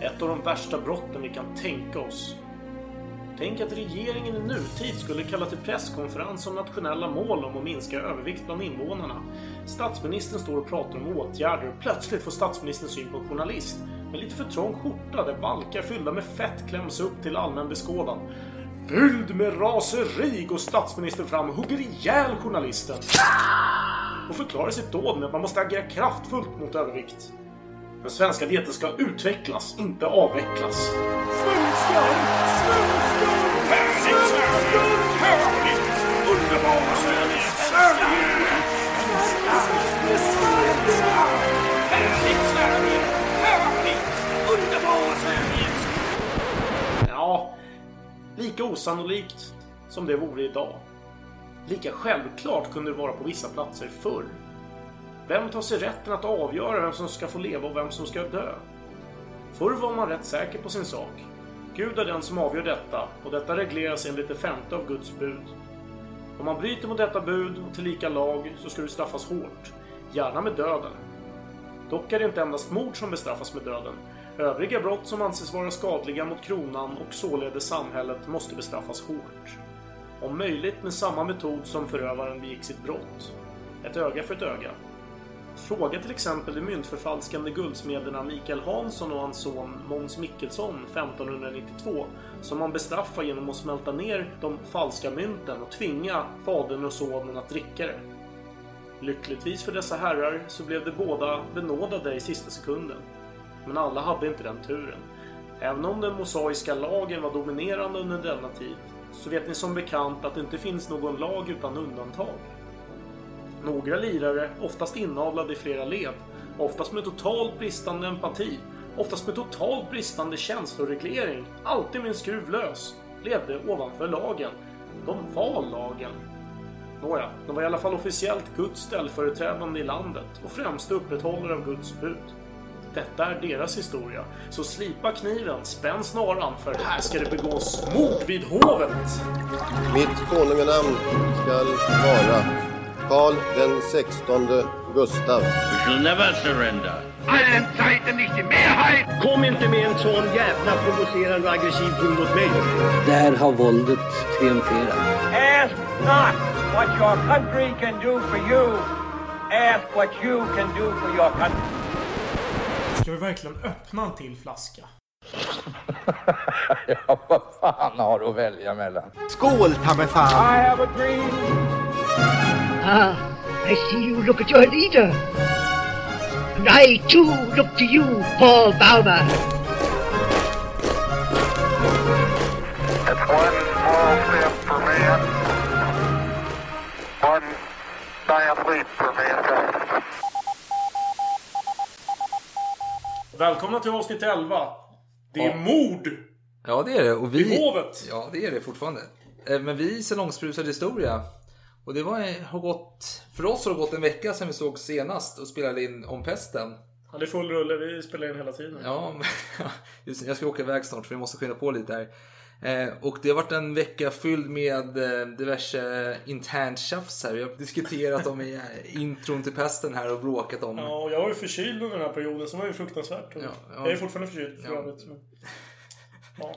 Ett av de värsta brotten vi kan tänka oss. Tänk att regeringen i nutid skulle kalla till presskonferens om nationella mål om att minska övervikt bland invånarna. Statsministern står och pratar om åtgärder och plötsligt får statsministern syn på en journalist med lite för trång skjorta där valkar fyllda med fett kläms upp till allmän beskådan. Fylld med raseri går statsministern fram och hugger ihjäl journalisten. Och förklarar sitt dåd med att man måste agera kraftfullt mot övervikt. Den svenska dieten ska utvecklas, inte avvecklas. Svenskar! Svenskar! Härligt Sverige! Härligt! Underbara Sverige! Sverige! Svenskar! Härligt Sverige! Härligt! Underbara Sverige! Ja, lika osannolikt som det vore idag. Lika självklart kunde det vara på vissa platser förr. Vem tar sig rätten att avgöra vem som ska få leva och vem som ska dö? Förr var man rätt säker på sin sak. Gud är den som avgör detta och detta regleras enligt det femte av Guds bud. Om man bryter mot detta bud och tillika lag så ska du straffas hårt, gärna med döden. Dock är det inte endast mord som bestraffas med döden. Övriga brott som anses vara skadliga mot kronan och således samhället måste bestraffas hårt. Om möjligt med samma metod som förövaren begick sitt brott. Ett öga för ett öga. Fråga till exempel de myntförfalskande guldsmederna Mikael Hansson och hans son Måns Mickelson 1592 som man bestraffar genom att smälta ner de falska mynten och tvinga fadern och sonen att dricka det. Lyckligtvis för dessa herrar så blev de båda benådade i sista sekunden. Men alla hade inte den turen. Även om den mosaiska lagen var dominerande under denna tid så vet ni som bekant att det inte finns någon lag utan undantag. Några lirare, oftast inavlade i flera led, oftast med totalt bristande empati, oftast med totalt bristande känsloreglering, alltid med en skruv lös, levde ovanför lagen. De var lagen. Nåja, de var i alla fall officiellt Guds ställföreträdande i landet och främsta upprätthållare av Guds bud. Detta är deras historia. Så slipa kniven, spänn snaran, för här ska det begås mord vid hovet! Mitt konunganamn skall vara Karl den sextonde Gustav. We shall never surrender. allen Zeiten nicht die Mehrheit. Kom inte med en sån jävla provocerande och aggressiv ton mot mig. Där har våldet triumferat. Ask not what your country can do for you. Ask what you can do for your country. Ska vi verkligen öppna en till flaska? Ja, vad fan har du att välja mellan? Skål ta mig fan! I have a dream. Ah, I see you look at your leader. And I too look to you, Paul Bauma. It's one small step for man, one giant leap for mankind. Välkomna till avsnitt 11. Det är Ja. mord Ja, det är det. Och vi... vid hovet. Ja, det är det fortfarande. Eh, Men vi salongsbrusad historia. Och det var, har gått, för oss har det gått en vecka sedan vi såg senast och spelade in om pesten. Ja, det är full rulle. Vi spelar in hela tiden. Ja, men- just, jag ska åka iväg snart för vi måste skynda på lite här. Eh, och det har varit en vecka fylld med eh, diverse internt tjafs här. Vi har diskuterat om i, eh, intron till pesten här och bråkat om. Ja, och jag var ju förkyld under den här perioden så det var ju fruktansvärt. Ja, ja. Jag är fortfarande förkyld för Ja. övrigt. Men... Ja.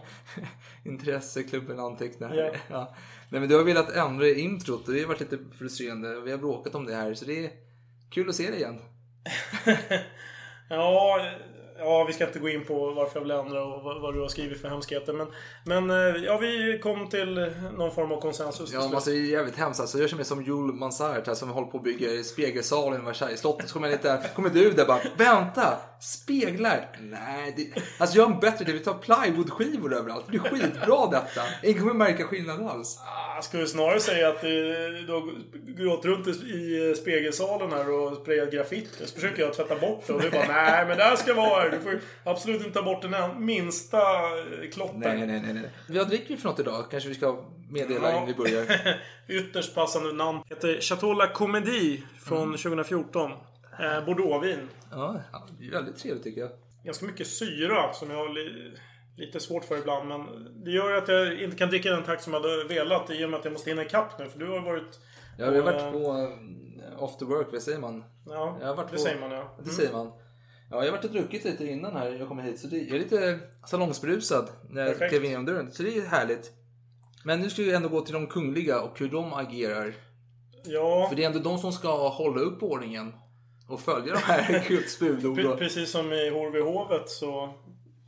Intresseklubben antecknar. Ja. Nej men du har velat ändra introt och det har varit lite frustrerande. Vi har bråkat om det här så det är kul att se dig igen. Ja, ja, vi ska inte gå in på varför jag vill ändra och vad, vad du har skrivit för hemskheter. Men, men eh, ja, vi kom till någon form av konsensus. Ja, slut. alltså, det är jävligt hemskt. Alltså, jag känner mig som Jules Mansart här som håller på att bygga spegelsalen i Versailles-slottet. Så kommer, jag lite, kommer du där bara, vänta, speglar? Nej, det, alltså har en bättre idé. Vi tar plywoodskivor överallt. Det blir skitbra detta. Ingen kommer märka skillnad alls. Jag skulle snarare säga att du har gått runt i- spegelsalen här och sprayat graffiti. Så försöker jag tvätta bort det och du bara nej men det här ska vara här. Du får absolut inte ta bort den en- minsta eh, klotter. Nej, nej, nej. nej. Vad dricker vi för något idag? Kanske vi ska meddela Ja. innan vi börjar. Ytterst passande namn. Heter Chateau La Comédie från Mm. 2014. Eh, Bordeauxvin. Ja, det är väldigt trevligt tycker jag. Ganska mycket syra som jag lite svårt för ibland. Men det gör ju att jag inte kan dricka den takt som jag hade velat i och med att jag måste hinna ikapp nu. För du har varit... Ja, vi har varit eh, på eh, after work, vad säger man? Ja, Jag har varit det på- säger man ja. Det Mm. säger man. Ja, jag har varit och druckit lite innan här jag kom hit. Så det, jag är lite salongsberusad när jag klev in genom dörren. Så det är härligt. Men nu ska vi ändå gå till de kungliga och hur de agerar. Ja, För det är ändå de som ska hålla upp ordningen. Och följa de här Guds budord. precis som i Horvehovet så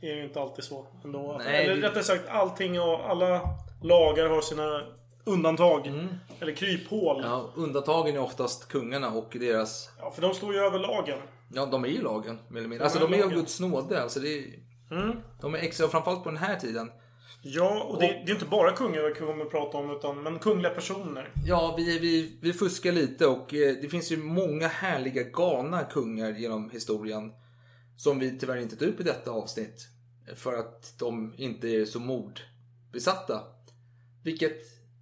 är ju inte alltid så ändå. Nej, Eller det- rättare sagt, allting och alla lagar har sina undantag. Eller kryphål. Ja. Mm. Ja, undantagen är oftast kungarna och deras... för de står ju över lagen. Ja, de är ju lagen. Eller. Alltså de är av lagen. Guds nåde. Alltså, det är, De är extra, framförallt på den här tiden. Ja, och det, det är inte bara kungar vi kommer att prata om, utan men kungliga personer. Ja, vi, vi, vi fuskar lite och eh, det finns ju många härliga galna kungar genom historien. Som vi tyvärr inte tar upp i detta avsnitt. För att de inte är så mordbesatta. Vilket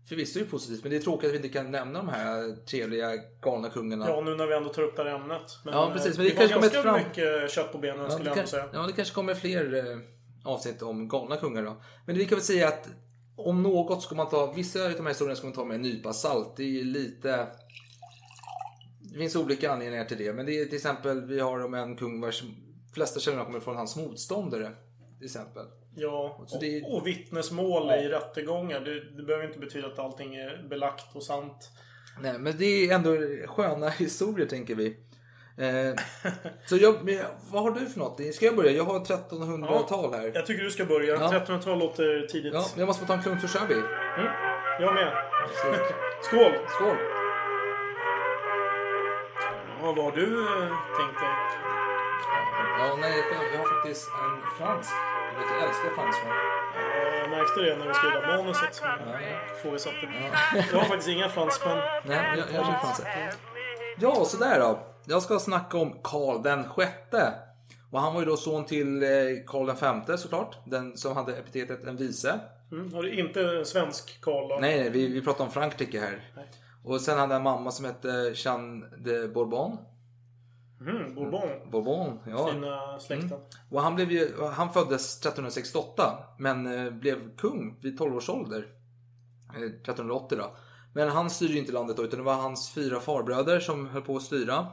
förvisso är positivt, men det är tråkigt att vi inte kan nämna de här trevliga galna kungarna. Ja, nu när vi ändå tar upp det här ämnet. Men, Ja, precis, eh, men det det, kanske var kommer ganska fram- mycket kött på benen Ja, skulle jag kan, säga. ja, det kanske kommer fler eh, avsnitt om galna kungar då. Men vi kan väl säga att om något ska man ta, vissa av de här historierna ska man ta med en nypa salt. Det är lite... Det finns olika anledningar till det. Men det är till exempel, vi har om en kung vars flesta källorna kommer från hans motståndare. Till exempel. Ja, Så det- och, och vittnesmål i rättegångar. Det, det behöver inte betyda att allting är belagt och sant. Nej, men det är ändå sköna historier tänker vi. Eh, så jag, men vad har du för något? Ska jag börja? Jag har 1300-tal här. Jag tycker du ska börja. Ja. 1300-tal låter tidigt. Ja, jag måste bara ta en klunk så kör vi. Jag med. Skål! Skål! Ja, vad har du eh, tänkt dig? Ja, nej, jag har faktiskt en fransk. Jag, vet, jag älskar fransmän. Ja, Jag märkte det när vi skrev manuset. Frågesatte. Jag har faktiskt inga fransmän. Nej, jag, jag kör fransk. Ja, så där då. Jag ska snacka om Karl den sjätte. Och han var ju då son till eh, Karl den femte såklart. Den som hade epitetet en vise. Mm. Har du inte en svensk Karl då? Nej, nej, vi, vi pratar om Frankrike här. Och sen hade han en mamma som hette Jeanne de Bourbon. Mm, Bourbon. Bourbon, ja. Fina släkten. Och han, blev ju, han föddes 1368 men eh, blev kung vid 12 års ålder. Eh, 1380 då. Men han styrde ju inte landet då utan det var hans fyra farbröder som höll på att styra.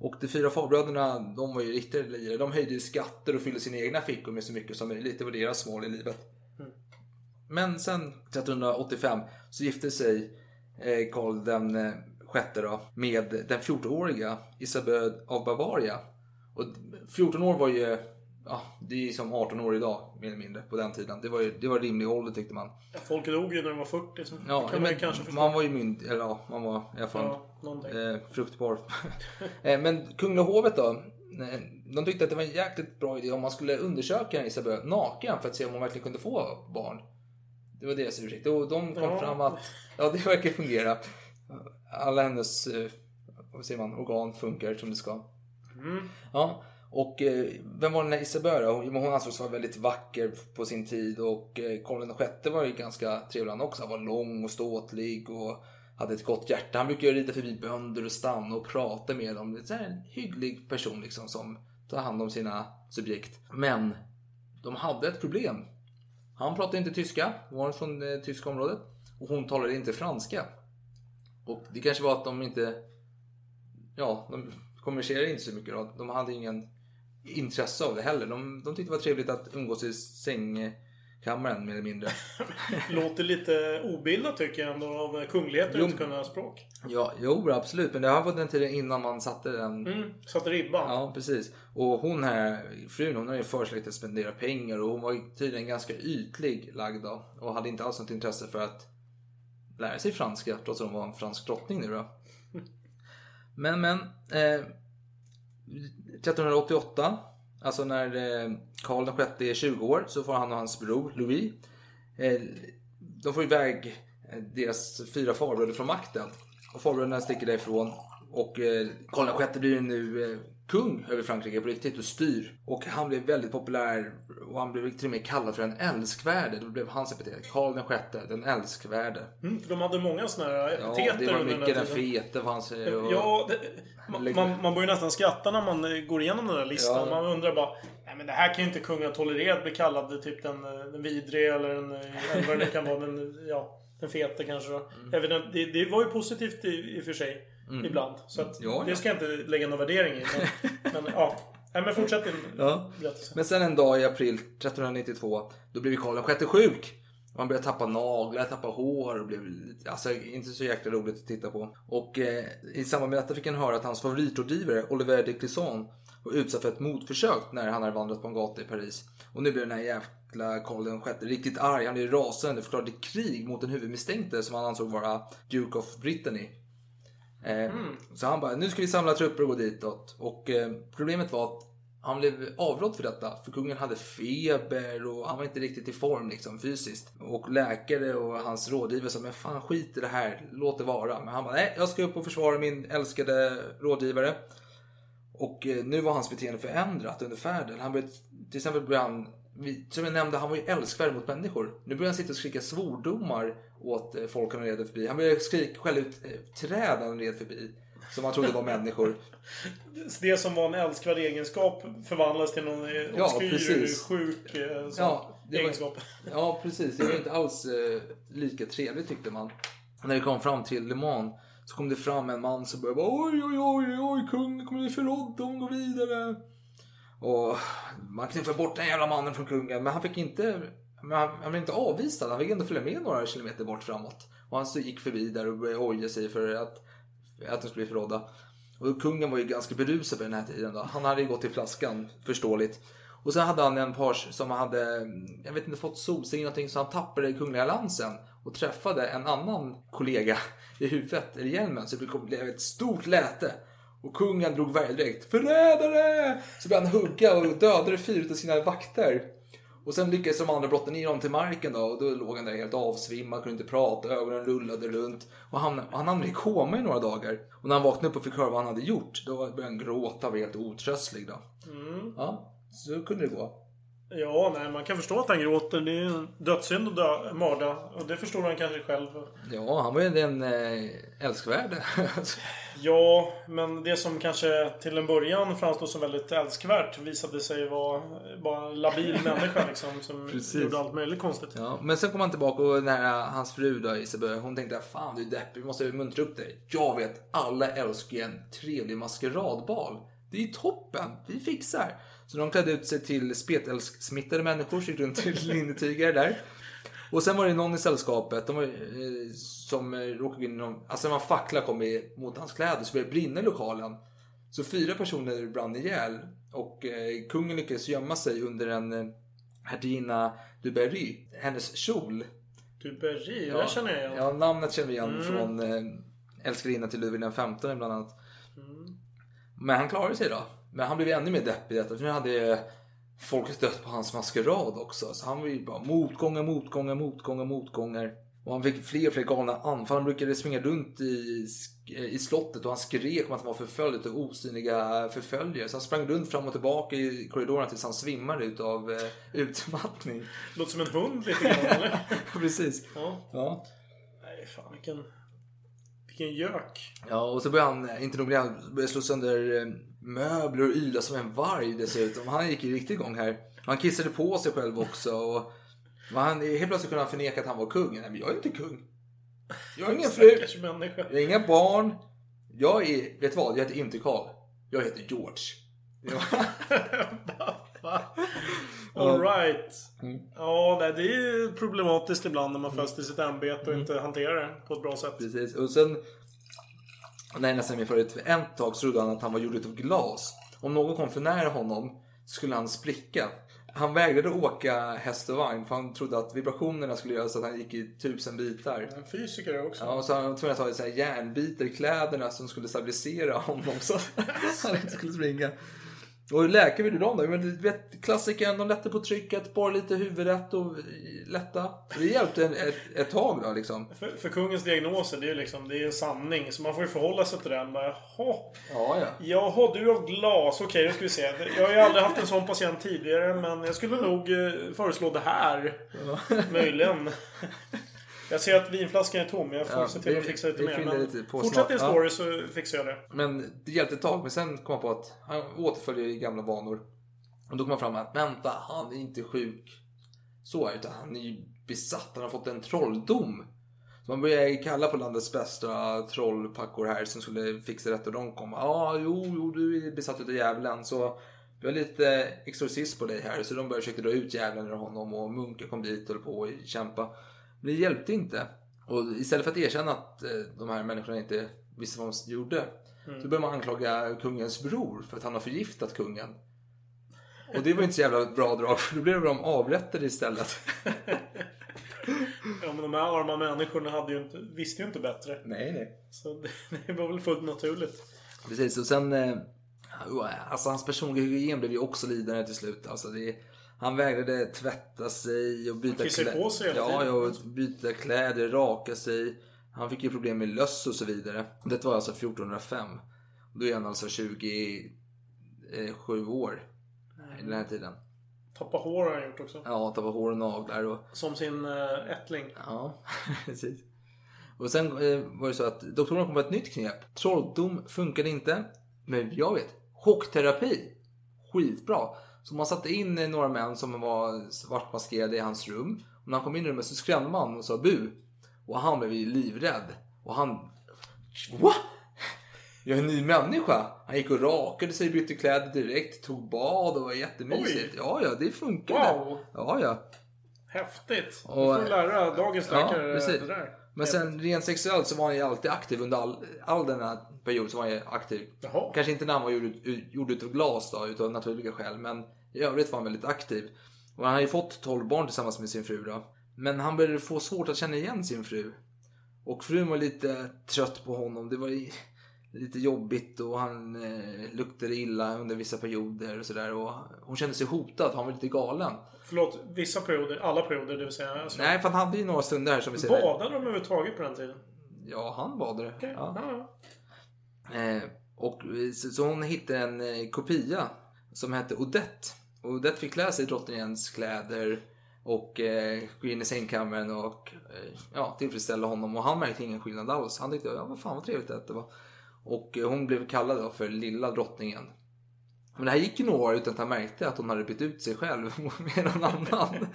Och de fyra farbröderna, de var ju riktiga lirare. De höjde ju skatter och fyllde sina egna fickor med så mycket som möjligt. Det var deras mål i livet. Men sen 1385 så gifte sig eh, Karl den eh, sjätte då med den 14-åriga Isabel av Bavaria. Och 14 år var ju, ja, det är som 18 år idag mer eller mindre på den tiden. Det var ju det var rimlig ålder tyckte man. Folk dog ju när de var 40. Så Ja, det kan man men kanske förstå. man var ju mynd, eller ja, man var i alla fall Ja, eh, fruktbar. eh, men Kungliga hovet då, eh, de tyckte att det var en jäkligt bra idé om man skulle undersöka Isabel naken för att se om hon verkligen kunde få barn. Det var deras ursäkt. Och de kom Ja. fram att ja, det verkar fungera. Alla hennes eh, vad säger man, organ funkar som det ska. Ja, och eh, vem var den här Isabel då? Hon, hon ansågs vara väldigt vacker på sin tid och eh, Karl VI var ju ganska trevlig han också. Han var lång och ståtlig och hade ett gott hjärta. Han brukade rida förbi bönder och stanna och prata med dem. Det är en hygglig person liksom som tar hand om sina subjekt. Men de hade ett problem. Han pratade inte tyska, var från det tyska området. Och hon talade inte franska. Och det kanske var att de inte... Ja, de kommunicerade inte så mycket då. De hade ingen intresse av det heller. De, de tyckte det var trevligt att umgås i sängkammaren mer eller mindre. Låter lite obildat tycker jag ändå av kungligheter att inte kunna språk. Ja, jo absolut. Men det här var den tiden innan man satte den Mm, satte ribban. Ja, precis. Och hon här, frun, hon har ju för sig att spendera pengar och hon var tydligen ganska ytlig lagd då. Och hade inte alls något intresse för att lära sig franska trots att hon var en fransk drottning nu då. Men, men. Eh, 1388, alltså när eh, Karl VI är 20 år, så får han och hans bror Louis. Eh, de får iväg eh, deras fyra farbröder från makten. Och farbröderna sticker därifrån. Och eh, Karl VI blir nu eh, kung över Frankrike på riktigt och styr. Och han blev väldigt populär och han blev till och med kallad för den älskvärde. Det blev hans epitet. Karl VI, den älskvärde. Mm, för de hade många sådana här Ja, epiteter det var mycket den den fete fanns. Och... Ja, det, man, man, man börjar nästan skratta när man eh, går igenom den där listan. Ja. Man undrar bara, nej men det här kan ju inte kungen tolerera att bli kallad typ den, eh, den vidre eller den, eh, vad det kan vara. Den, ja, den fete kanske då. Mm. Inte, det, det var ju positivt i, i och för sig. Ibland. Så att Ja, det ja. ska jag inte lägga någon värdering i. Men, men ja. Nej, men fortsätt din Ja. berättelse. Men sen en dag i april 1392, då blev Karl VI sjuk. Han började tappa naglar, tappa hår och blev alltså, inte så jäkla roligt att titta på. Och eh, i samband med detta fick han höra att hans favoritrådgivare Oliver de Clisson var utsatt för ett mordförsök när han hade vandrat på en gata i Paris. Och nu blev den här jäkla Karl VI riktigt arg. Han blev rasande och förklarade krig mot den huvudmisstänkte som han ansåg vara Duke of Brittany. Eh, Så han bara, nu ska vi samla trupper och gå ditåt. Och eh, problemet var att han blev avrådd för detta. För kungen hade feber och han var inte riktigt i form liksom fysiskt. Och läkare och hans rådgivare sa, men fan skit i det här, låt det vara. Men han bara, nej jag ska upp och försvara min älskade rådgivare. Och eh, nu var hans beteende förändrat under färden. Han började, till exempel började han, som jag nämnde, han var ju älskvärd mot människor. Nu började han sitta och skrika svordomar åt eh, folk han red förbi. Han började skrika, skälla ut eh, träd han red förbi. Som han trodde var människor. Det som var en älskvärd egenskap förvandlas till någon eh, Ja, obskyr, precis. sjuk Ja, var- egenskap. Ja, precis. Det var inte alls eh, lika trevligt tyckte man. När det kom fram till Le Mans så kom det fram en man som började oj, oj, oj, oj, kungen kommer bli förrådd, de går vidare. Och man knuffade bort den jävla mannen från kungen, men han fick inte, men han, han blev inte avvisad. Han fick ändå följa med några kilometer bort framåt. Och han så gick förbi där och började hoja sig för att, att de skulle bli förrådda. Och kungen var ju ganska berusad på den här tiden då. Han hade ju gått i flaskan, förståeligt. Och sen hade han en page som hade, jag vet inte, fått solsting någonting så han tappade kungliga lansen och träffade en annan kollega i huvudet, eller hjälmen, så det blev ett stort läte. Och kungen drog direkt Förrädare! Så började han hugga och dödade fyra av sina vakter. Och sen lyckades de andra brotta ner honom till marken då och då låg han där helt avsvimmad, kunde inte prata, ögonen rullade runt. Och han, han hamnade i koma i några dagar. Och när han vaknade upp och fick höra vad han hade gjort, då började han gråta och var helt otröstlig då. Ja, så kunde det gå. Ja, nej, man kan förstå att han gråter. Det är en dödssynd att dö, mörda. Och det förstår han kanske själv. Ja, han var ju den eh, älskvärde. Ja, men det som kanske till en början framstod som väldigt älskvärt visade sig vara bara en labil människa liksom. Som Precis. gjorde allt möjligt konstigt. ja, men sen kom han tillbaka och den här, hans fru då, Isabel, hon tänkte fan du är deppig, vi måste muntra upp dig. Jag vet, alla älskar ju en trevlig maskeradbal. Det är ju toppen, vi fixar. Så de klädde ut sig till spetälsksmittade människor, så gick runt till linnetyger där. Och sen var det någon i sällskapet de var, eh, som råkade in i någon, alltså en fackla kom i, mot hans kläder så började det brinna i lokalen. Så fyra personer brann ihjäl och eh, kungen lyckades gömma sig under en eh, hertiginna du Berry, hennes kjol. Du Berry, det känner jag igen. Ja, namnet känner vi igen från eh, älskarinnan till Ludvig XV bland annat. Men han klarade sig då. Men han blev ännu mer deppig detta för nu hade eh, folk dött på hans maskerad också. Så han var ju bara motgångar, motgångar, motgångar, motgångar. Och han fick fler och fler galna anfall. Han brukade springa runt i, i slottet och han skrek om att han var förföljd av osynliga förföljare. Så han sprang runt fram och tillbaka i korridorerna tills han svimmade utav eh, utmattning. Låter som en hund lite grann, eller? Precis. Ja. Ja. Nej, fan vilken... Vilken gök. Ja, och så började han, inte nog med han började slå sönder eh, möbler och yla som en varg dessutom. Han gick i riktig igång här. Han kissade på sig själv också. Och han, helt plötsligt kunde han förneka att han var kung. Nej, men jag är inte kung. Jag har ingen fru. Jag har inga barn. Jag är, vet du vad? Jag heter inte Karl. Jag heter George. Alright. Mm. Ja, nej, det är ju problematiskt ibland när man föds till sitt ämbete och inte hanterar det på ett bra sätt. Precis. Och sen när nästan min förut en tag så trodde han att han var gjord av glas. Om någon kom för nära honom skulle han spricka. Han vägrade åka häst och vagn för han trodde att vibrationerna skulle göra så att han gick i tusen bitar. En fysiker också. Ja, och så han var tvungen att ta järnbitar i kläderna som skulle stabilisera honom så att han inte skulle springa. Och hur läkare vill du dem då? Men vet, klassikern, de lätte på trycket, bara lite huvudet och lätta. Det hjälpte ett, ett, ett tag då liksom. För, för kungens diagnoser, det är ju liksom, det är en sanning. Så man får ju förhålla sig till den. Bara, Jaha, Ja, ja. Jaha, du är av glas. Okej, då ska vi se. Jag har ju aldrig haft en sån patient tidigare, men jag skulle nog eh, föreslå det här. Möjligen. Jag ser att vinflaskan är tom. Jag får Ja, se till att fixa lite mer. Men lite fortsätt din story så fixar jag det. Men det hjälpte ett tag, men sen kom han på att han återföljer i gamla vanor. Och då kom han fram att vänta, han är inte sjuk så, utan han är ju besatt. Han har fått en trolldom. Så man började kalla på landets bästa trollpackor här som skulle fixa detta och de kom. Ja, ah, jo, jo, du är besatt utav djävulen. Så Vi har lite exorcism på dig här. Så de började försöka dra ut djävulen ur honom och munkar kom dit och höll på att kämpa. Men det hjälpte inte. Och istället för att erkänna att eh, de här människorna inte visste vad de gjorde. Så började man anklaga kungens bror för att han har förgiftat kungen. Och det var inte så jävla bra drag för då blev de avrättade istället. Ja, men de här arma människorna hade ju inte, visste ju inte bättre. nej, nej. Så det, det var väl fullt naturligt. Precis, och sen... Eh, alltså hans personliga hygien blev ju också lidande till slut. Alltså det, han vägrade tvätta sig och byta kissade på sig hela Ja, tiden. ja, och byta kläder, raka sig. Han fick ju problem med löss och så vidare. Det var alltså 1405. Då är han alltså 27 år i den här tiden. Tappa hår har han gjort också. Ja, tappa hår och naglar och Som sin äh, ättling. Ja, precis. Och sen eh, var det så att doktorerna kom på ett nytt knep. Trolldom funkade inte. Men jag vet, chockterapi. Skitbra. Så man satte in några män som var svartmaskerade i hans rum. Och när han kom in i rummet så skrämde man och sa bu. Och han blev ju livrädd. Och han... Va? Jag är en ny människa. Han gick och rakade sig, bytte kläder direkt, tog bad och var jättemysigt. Oj. Ja, ja, det funkade. Wow. Ja, ja. Häftigt. Och- du får lära dagens Ja, läkare precis. det där. Men sen rent sexuellt så var han ju alltid aktiv under all, all den här perioden så var han ju aktiv. Jaha. Kanske inte när han var gjord, gjord utav glas då, utav naturliga skäl. Men i övrigt var han väldigt aktiv. Och han har ju fått 12 barn tillsammans med sin fru då. Men han började få svårt att känna igen sin fru. Och frun var lite trött på honom. Det var lite jobbigt och han eh, luktade illa under vissa perioder och sådär. Och hon kände sig hotad, han var lite galen. Förlåt, vissa perioder, alla perioder det vill säga. Alltså, Nej, för han hade ju några stunder här som vi där. Badade de överhuvudtaget på den tiden? Ja, han badade. Okej. Ja. Ja. Eh, och, eh, så, så hon hittade en eh, kopia som hette Odette. Och Odette fick klä sig i drottningens kläder och eh, gå in i sängkammaren och eh, ja, tillfredsställa honom. Och han märkte ingen skillnad alls. Han tyckte, ja vad fan vad trevligt det var. Och eh, hon blev kallad då för lilla drottningen. Men det här gick ju några år utan att han märkte att hon hade bytt ut sig själv med någon annan.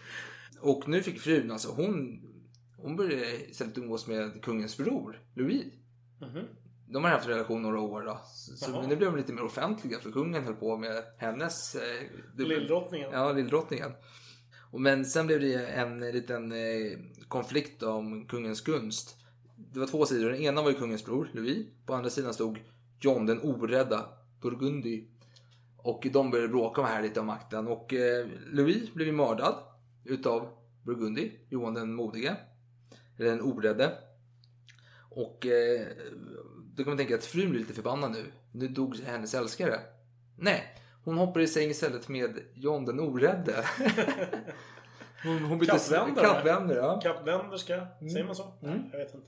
Och nu fick frun, alltså hon, hon började istället umgås med kungens bror, Louis. Mhm. De har haft relation några år då. Så, så, nu blev de lite mer offentliga för kungen höll på med hennes... Eh, Lilldrottningen. Ja, lilldrottningen. Men sen blev det en liten eh, konflikt om kungens gunst. Det var två sidor. Den ena var ju kungens bror, Louis. På andra sidan stod John den orädda, Burgundy. Och de började bråka om här lite om makten. Och eh, Louis blev ju mördad utav Burgundy, Johan den modige. Eller den orädde. Och eh, då kan man tänka att frun blir lite förbannad nu. Nu dog hennes älskare. Nej, hon hoppar i säng istället med John den orädde. hon, hon bytte Kappvändare. kappvändare. Ja. Kappvänderska. Säger man så? Mm. Jag vet inte.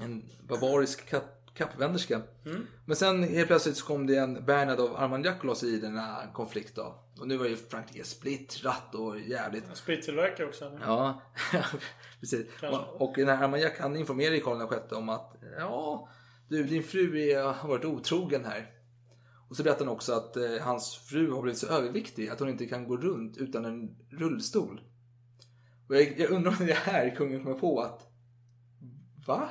En bavarisk kapp, kappvänderska. Mm. Men sen helt plötsligt så kom det en Bernard av Armagnac i den här konflikten. Och nu var ju Frankrike splittrat och jävligt. Sprittillverkare också. eller? Ja, precis. Kanske. Och, och den här Armagnac han informerade Karl VI om att ja, du din fru är, har varit otrogen här. Och så berättade han också att eh, hans fru har blivit så överviktig att hon inte kan gå runt utan en rullstol. Och jag, jag undrar om det är här kungen kommer på att Va?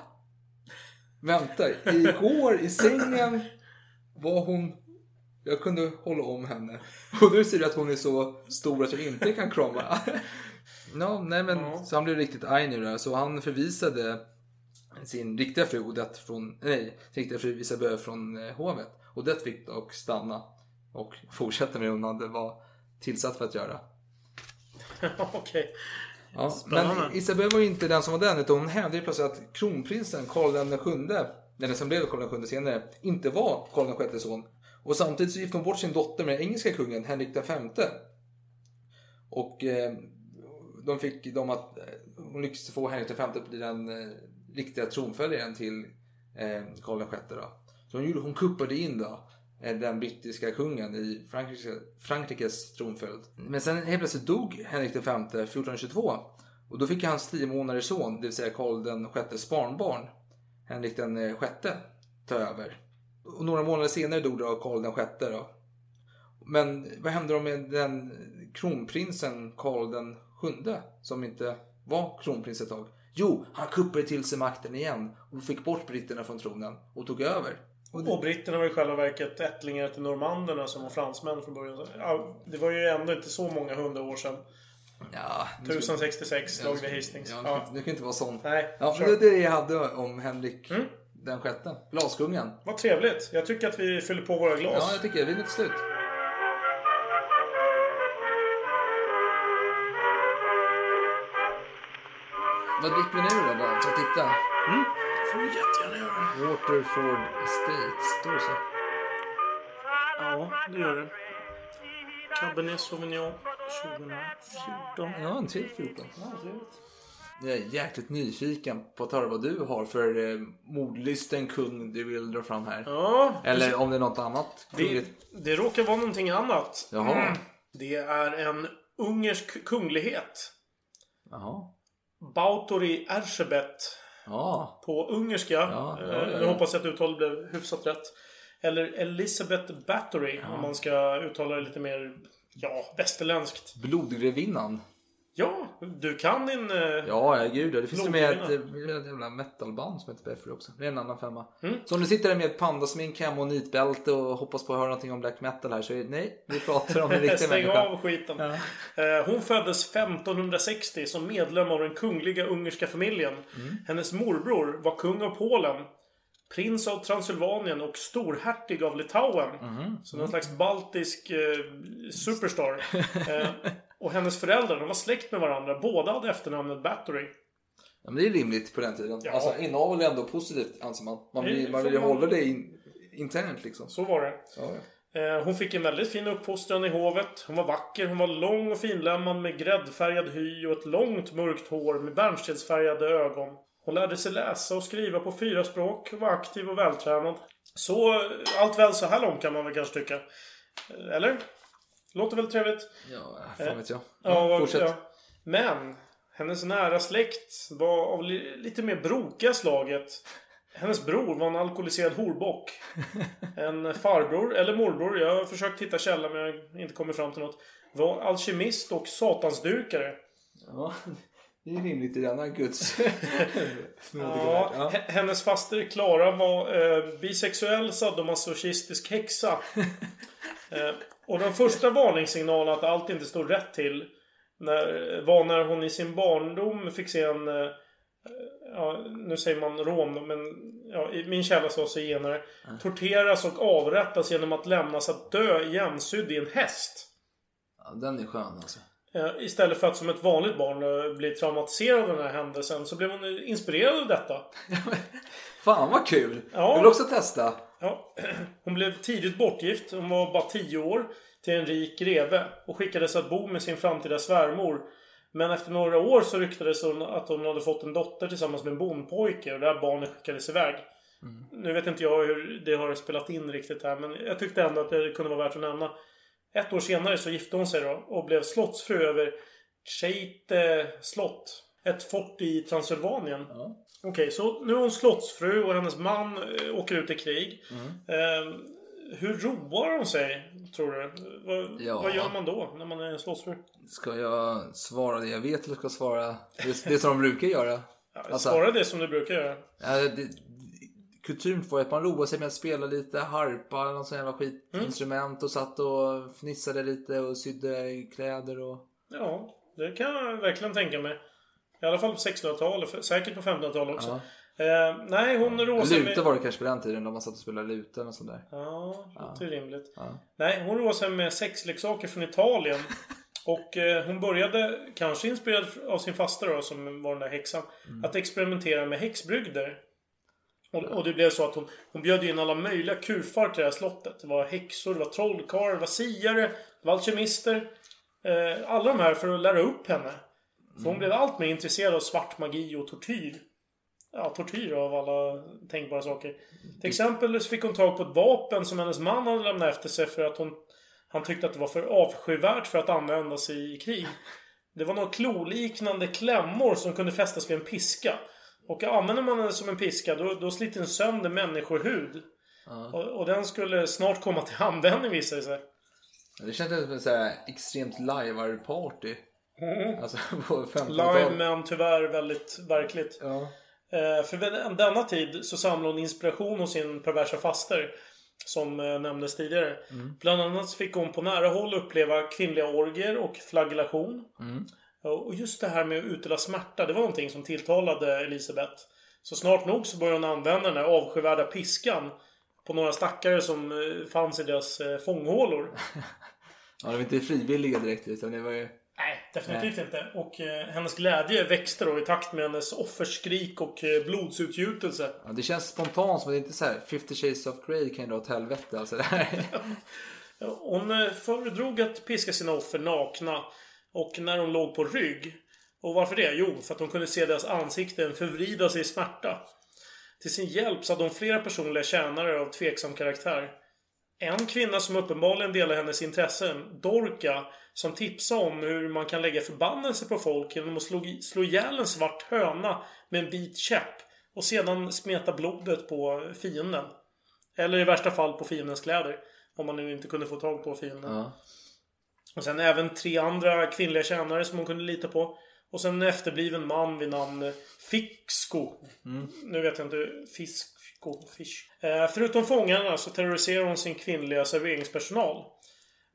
Vänta, igår i sängen var hon... Jag kunde hålla om henne. Och nu ser du att hon är så stor att jag inte kan krama. Ja, nej men Ja. så han blev riktigt arg nu då. Så han förvisade sin riktiga fru Odette från, nej, sin riktiga fru Isabelle från eh, hovet. Odette fick dock stanna och fortsätta med det hon hade var tillsatt för att göra. Okej. Ja, Spännande. men Isabelle var ju inte den som var den utan hon hävdade ju plötsligt att kronprinsen Karl den sjunde, eller som blev Karl den sjunde senare, inte var Karl den sjätte son. Och samtidigt så gifte hon bort sin dotter med den engelska kungen Henrik den femte. Och eh, de fick dem att, eh, hon lyckades få Henrik den femte att bli den eh, riktiga tronföljaren till eh, Karl VI. då. Så hon, gjorde, hon kuppade in då eh, den brittiska kungen i Frankrikes, Frankrikes tronföljd. Men sen helt plötsligt dog Henrik V 1422 och då fick hans tio månaders son, det vill säga Karl den barnbarn, Henrik den eh, sjätte, ta över. Och några månader senare dog då Karl den sjätte då. Men vad hände då med den kronprinsen Karl den sjunde som inte var kronprins ett tag? Jo, han kuppade till sig makten igen och fick bort britterna från tronen och tog över. Och britterna var i själva verket ättlingar till normanderna som var fransmän från början. Ja, det var ju ändå inte så många hundra år sedan. Ja, 1066, slaget vid Hastings. Ja, Ja. Det kan inte vara sånt. Nej, Ja, men det är det jag hade om Henrik Mm. den sjätte. Glaskungen. Vad trevligt. Jag tycker att vi fyller på våra glas. Ja, jag tycker det. Vi är slut. Vad dricker vi nu då? Bara för att titta. får du jättegärna göra. Waterford Estates. Står det så? Ja, det gör det. Cabernet Sauvignon 2014. Ja, en till 14. Ja, trevligt. Jag är jäkligt nyfiken på att höra vad du har för eh, mordlysten kung du vill dra fram här. Ja, Eller om det är något annat. det, det råkar vara någonting annat. Jaha. Det är en ungersk kunglighet. Jaha. Bautori Erzsébet Ja. på ungerska. Ja, ja, ja, Eh, ja. Jag hoppas att uttalet blev hyfsat rätt. Eller Elizabeth Bathory om man ska uttala det lite mer ja, västerländskt. Blodgrevinnan. Ja, du kan din... eh, Ja, ja gud ja. Det finns och med ett, eh, ett jävla metalband som heter Beffer också. Det är en annan femma. Mm. Så om du sitter där med ett pandasmink hemma och nitbälte och hoppas på att höra någonting om black metal här så är nej, vi pratar om en riktig Stäng människa. av skiten. Eh, Hon föddes 1560 som medlem av den kungliga ungerska familjen. Mm. Hennes morbror var kung av Polen. Prins av Transylvanien och storhertig av Litauen. Mhm. Så någon slags baltisk eh, superstar. och hennes föräldrar, de var släkt med varandra. Båda hade efternamnet Bathory. Ja, men det är rimligt på den tiden. Ja. Alltså inavel är ändå positivt anser man. Man vill, man vill ju hålla det in, internt liksom. Så var det. Ja, ja. Eh, Hon fick en väldigt fin uppfostran i hovet. Hon var vacker, hon var lång och finlämmad med gräddfärgad hy och ett långt mörkt hår med bärnstensfärgade ögon. Hon lärde sig läsa och skriva på fyra språk och var aktiv och vältränad. Så eh, allt väl så här långt kan man väl kanske tycka. Eh, Eller? Låter väl trevligt? Ja, fan vet jag. Ja, vad- fortsätt. ja. Men hennes nära släkt var av li- lite mer brokiga slaget. Hennes bror var en alkoholiserad horbock. En farbror, eller morbror, jag har försökt hitta källa men jag har inte kommit fram till något. Var alkemist och satansdyrkare. Ja, det är rimligt i denna guds Ja, ja. Hennes faster Klara var eh, bisexuell sadomasochistisk häxa. Eh, och den första varningssignalen att allt inte stod rätt till när, var när hon i sin barndom fick se en eh, Ja, nu säger man rom men ja, i min källa sa zigenare. Torteras och avrättas genom att lämnas att dö igensydd i en häst. ja, den är skön alltså. Eh, Istället för att som ett vanligt barn bli traumatiserad av den här händelsen så blev hon inspirerad av detta. Fan vad kul! Ja. Jag vill också testa. Ja, hon blev tidigt bortgift. Hon var bara 10 år. Till en rik greve. Och skickades att bo med sin framtida svärmor. Men efter några år så ryktades hon att hon hade fått en dotter tillsammans med en bondpojke. Och det här barnet skickades iväg. Nu vet inte jag hur det har spelat in riktigt här. Men jag tyckte ändå att det kunde vara värt att nämna. Ett år senare så gifte hon sig då. Och blev slottsfru över Cheite slott. Ett fort i Transylvanien. Okej, så nu är hon slottsfru och hennes man eh, åker ut i krig. Eh, hur roar hon sig, tror du? Vad, Ja. vad gör man då, när man är slottsfru? Ska jag svara det jag vet eller ska jag svara det, det som de brukar göra? Alltså- Svara det som du brukar göra. Ja, det, kutymt var att man roade sig med att spela lite harpa eller något sånt jävla skitinstrument och satt och fnissade lite och sydde kläder och... Ja, det kan jag verkligen tänka mig. I alla fall på 1600-talet, säkert på 1500-talet också. Eh, nej, hon roar sig Luta var det kanske på den tiden när man satt och spelade luta eller sånt där. Ja, det låter rimligt. Ja. Nej, hon sig med sexleksaker från Italien. Och eh, hon började, kanske inspirerad av sin faster då, som var den där häxan, Mm. att experimentera med häxbrygder. Och, och det blev så att hon, hon bjöd in alla möjliga kufar till det här slottet. Det var häxor, det var trollkarlar, det var siare, det var alkemister. Eh, alla de här för att lära upp henne. För Mm. hon blev allt mer intresserad av svart magi och tortyr. Ja, tortyr av alla tänkbara saker. Till exempel så fick hon tag på ett vapen som hennes man hade lämnat efter sig för att hon... Han tyckte att det var för avskyvärt för att användas i krig. Det var några kloliknande klämmor som kunde fästas vid en piska. Och använder man den som en piska då, då sliter den sönder människohud. Och, och den skulle snart komma till användning visade det sig. Det kändes som ett så extremt lajvar-party. Alltså på 1500-talet. Live men tyvärr väldigt verkligt. Ja. Eh, För vid denna tid så samlade hon inspiration hos sin perversa faster. Som eh, nämndes tidigare. Bland annat fick hon på nära håll uppleva kvinnliga orger och flagellation. Och just det här med att utdela smärta, det var någonting som tilltalade Elisabeth. Så snart nog så började hon använda den här avskyvärda piskan på några stackare som eh, fanns i deras fånghålor. Ja, de var inte frivilliga direkt utan det var ju... Nej, definitivt inte. Och eh, hennes glädje växte då i takt med hennes offerskrik och eh, blodsutgjutelse. Ja, det känns spontant som att det inte är så här 50 shades of Grey kan ju dra åt helvete. Alltså. Hon eh, föredrog att piska sina offer nakna. Och när hon låg på rygg. Och varför det? Jo, för att hon kunde se deras ansikten förvrida sig i smärta. Till sin hjälp så hade hon flera personliga tjänare av tveksam karaktär. En kvinna som uppenbarligen delar hennes intressen, Dorka, som tipsade om hur man kan lägga förbannelse på folk genom att slå, slå ihjäl en svart höna med en vit käpp och sedan smeta blodet på fienden. Eller i värsta fall på fiendens kläder. Om man nu inte kunde få tag på fienden. Ja. Och sen även tre andra kvinnliga tjänare som hon kunde lita på. Och sen en efterbliven man vid namn Fixko. Nu vet jag inte. Fisko. Fish. Eh, förutom fångarna så terroriserar hon sin kvinnliga serveringspersonal.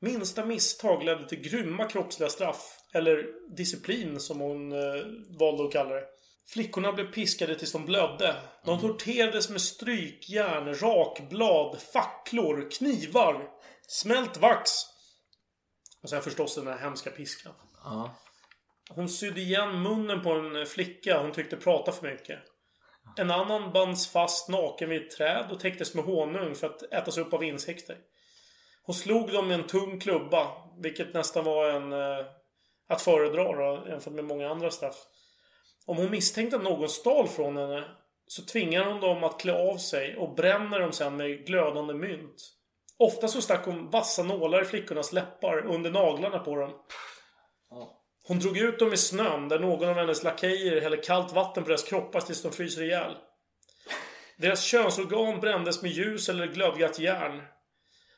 Minsta misstag ledde till grymma kroppsliga straff. Eller disciplin som hon eh, valde att kalla det. Flickorna blev piskade tills de blödde. De torterades med strykjärn, rakblad, facklor, knivar, smält vax. Och sen förstås den här hemska piskan. Hon sydde igen munnen på en flicka hon tyckte pratade för mycket. En annan bands fast naken vid ett träd och täcktes med honung för att ätas upp av insekter. Hon slog dem med en tung klubba, vilket nästan var en... Eh, att föredra då, jämfört med många andra straff. Om hon misstänkte att någon stal från henne så tvingar hon dem att klä av sig och bränner dem sen med glödande mynt. Ofta så stack hon vassa nålar i flickornas läppar under naglarna på dem. Hon drog ut dem i snön där någon av hennes lakejer häller kallt vatten på deras kroppar tills de fryser ihjäl. Deras könsorgan brändes med ljus eller glödgat järn.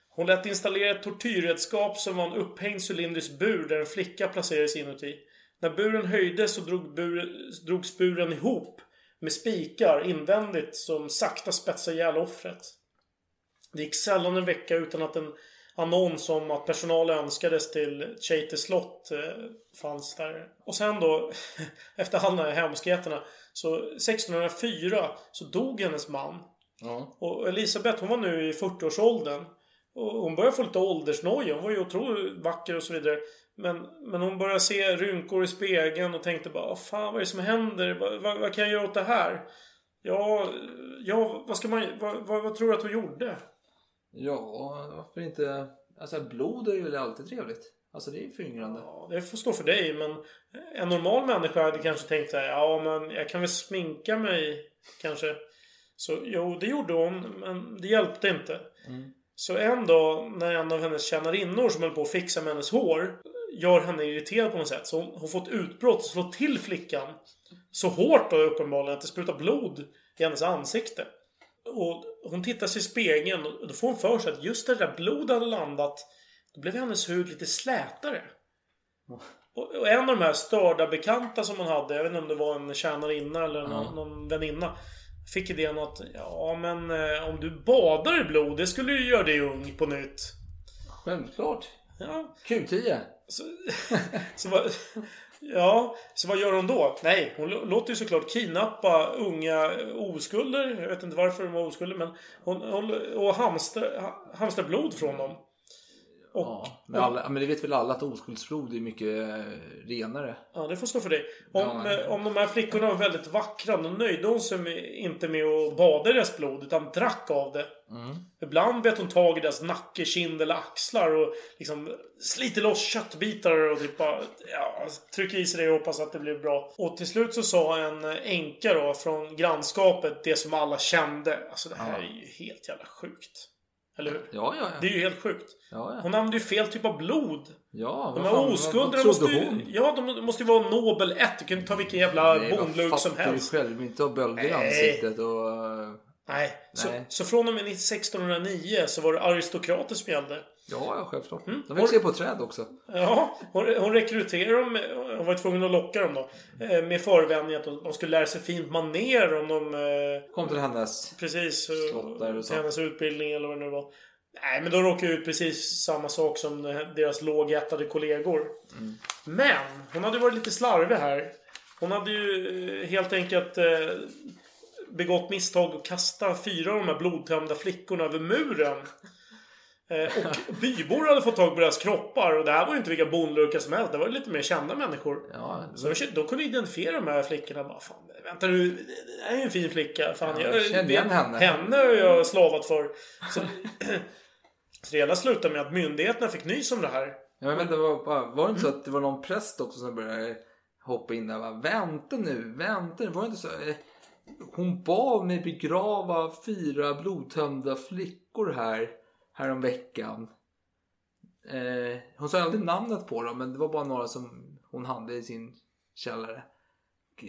Hon lät installera ett tortyrredskap som var en upphängd cylindrisk bur där en flicka placerades inuti. När buren höjdes så drog bur, drogs buren ihop med spikar invändigt som sakta spetsade ihjäl offret. Det gick sällan en vecka utan att en annons om att personal önskades till Chate slott eh, fanns där. Och sen då, efter alla de här hemskheterna, så 1604 så dog hennes man. Ja. Och Elisabeth hon var nu i 40-årsåldern. Och hon började få lite åldersnoja. Hon var ju otroligt vacker och så vidare. Men, men hon började se rynkor i spegeln och tänkte bara "Vad fan vad är det som händer? Vad, vad, vad kan jag göra åt det här? Ja, ja vad ska man... Vad, vad, vad tror du att hon gjorde? Ja, varför inte? Alltså blod är ju alltid trevligt. Alltså det är ju föryngrande. Ja, det får stå för dig, men en normal människa hade kanske tänkt så här, ja men jag kan väl sminka mig kanske. Så jo, det gjorde hon, men det hjälpte inte. Så en dag när en av hennes tjänarinnor som höll på att fixa med hennes hår gör henne irriterad på något sätt. Så hon, får ett utbrott och slår till flickan. Så hårt då uppenbarligen att det sprutar blod i hennes ansikte. Och hon tittar sig i spegeln och då får hon för sig att just där det där blodet hade landat då blev hennes hud lite slätare. Och, och en av de här störda bekanta som hon hade, jag vet inte om det var en tjänarinna eller någon, någon väninna. Fick idén att, ja men eh, om du badar i blod, det skulle ju göra dig ung på nytt. Självklart. Ja, Q10. så, så vad, ja, så vad gör hon då? Nej, hon låter ju såklart kidnappa unga oskulder. Jag vet inte varför de var oskulder, men hon, hon, och hamstra, hamstra blod från dem. Och, Ja, men, alla, men det vet väl alla att oskuldsblod är mycket eh, renare. Ja, det får stå för dig. Om, Ja. eh, om de här flickorna var väldigt vackra, då nöjde hon sig inte med att bada i deras blod, utan drack av det. Ibland bet hon tag i deras nacke, kind eller axlar och liksom sliter loss köttbitar och typ bara, ja, trycker i sig det och hoppas att det blir bra. Och till slut så sa en änka då från grannskapet det som alla kände. Alltså det här är ju helt jävla sjukt. Eller hur? Ja, ja, Det ja. är ju helt sjukt. ja, ja. Hon använde ju fel typ av blod. ja De här oskulderna måste ju... hon? Ja, de måste ju vara Nobel 1. Du kan inte ta vilken jävla Nej, bondluk som helst. du själv inte ha bölder i Nej. ansiktet och... eh, Nej. Så, Nej. så från och med 1609 så var det aristokrater som gällde. Ja, ja självklart. Mm. De växer ju på träd också. Ja, hon, hon rekryterade dem. Hon var tvungen att locka dem då. eh, Med förevändning att de, skulle lära sig fint maner om de... eh, Kom till hennes. Precis. eh. Till hennes utbildning eller vad det nu var. Nej, men de råkade ut precis samma sak som deras lågättade kollegor. Mm. Men hon hade varit lite slarvig här. Hon hade ju helt enkelt begått misstag och kasta fyra av de här blodtömda flickorna över muren. Eh, och bybor hade fått tag på deras kroppar. Och det här var ju inte vilka bondlurkar som helst. Det var ju lite mer kända människor. Ja, Så de, de kunde identifiera de här flickorna. Bara, fan, vänta nu, det här är ju en fin flicka. Fan, Ja, jag, känner igen henne. Henne har jag slavat för. Så, så det hela slutade med att myndigheterna fick nys om det här. Ja, men det var, var det inte så att det var någon präst också som började hoppa in där? Bara, vänta nu, vänta nu. Var det inte så? eh, Hon bad mig begrava fyra blodtömda flickor här häromveckan. Eh, hon sa aldrig namnet på dem, men det var bara några som hon hade i sin källare.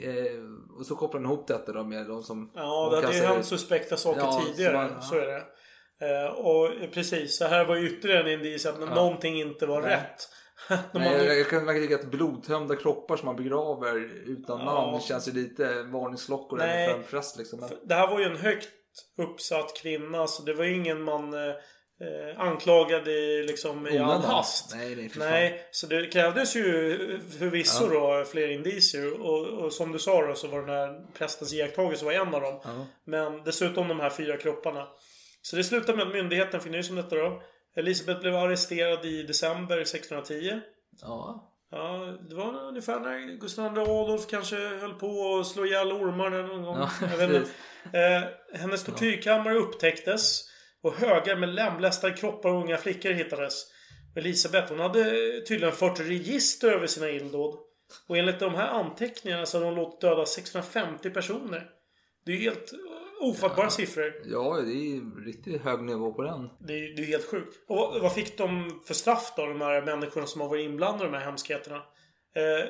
Eh, och så kopplade hon ihop detta då med de som... Ja, det hade ju hänt suspekta saker Ja, tidigare. så man- Så är det. Eh, och precis, så här var ju ytterligare en indis att någonting inte var Nej. rätt. Nej, jag, jag kan verkligen tycka att blodtömda kroppar som man begraver utan Ja. namn känns ju lite varningsklockor även för en präst. Liksom. Men, Det här var ju en högt uppsatt kvinna. Så det var ju ingen man eh, anklagade i, liksom, i all hast. Nej, fan. Nej, så det krävdes ju förvisso då fler indicier. Och, och som du sa då så var den här prästens iakttagelse var en av dem. Ja. Men dessutom de här fyra kropparna. Så det slutade med att myndigheten fick nys om detta då. Elisabeth blev arresterad i december 1610. Ja. Ja, det var ungefär när Gustav II Adolf kanske höll på att slå ihjäl ormar någon gång. Ja. Eh, hennes tortyrkammare upptäcktes. Och högar med lemlästade kroppar och unga flickor hittades. Elisabeth hon hade tydligen fört register över sina illdåd. Och enligt de här anteckningarna så hade hon låtit döda 650 personer. Det är ju helt ofattbara siffror. ja, det är ju riktigt hög nivå på den. Det är, det är helt sjukt. Och vad, vad fick de för straff då, de här människorna som har varit inblandade i de här hemskheterna? Eh,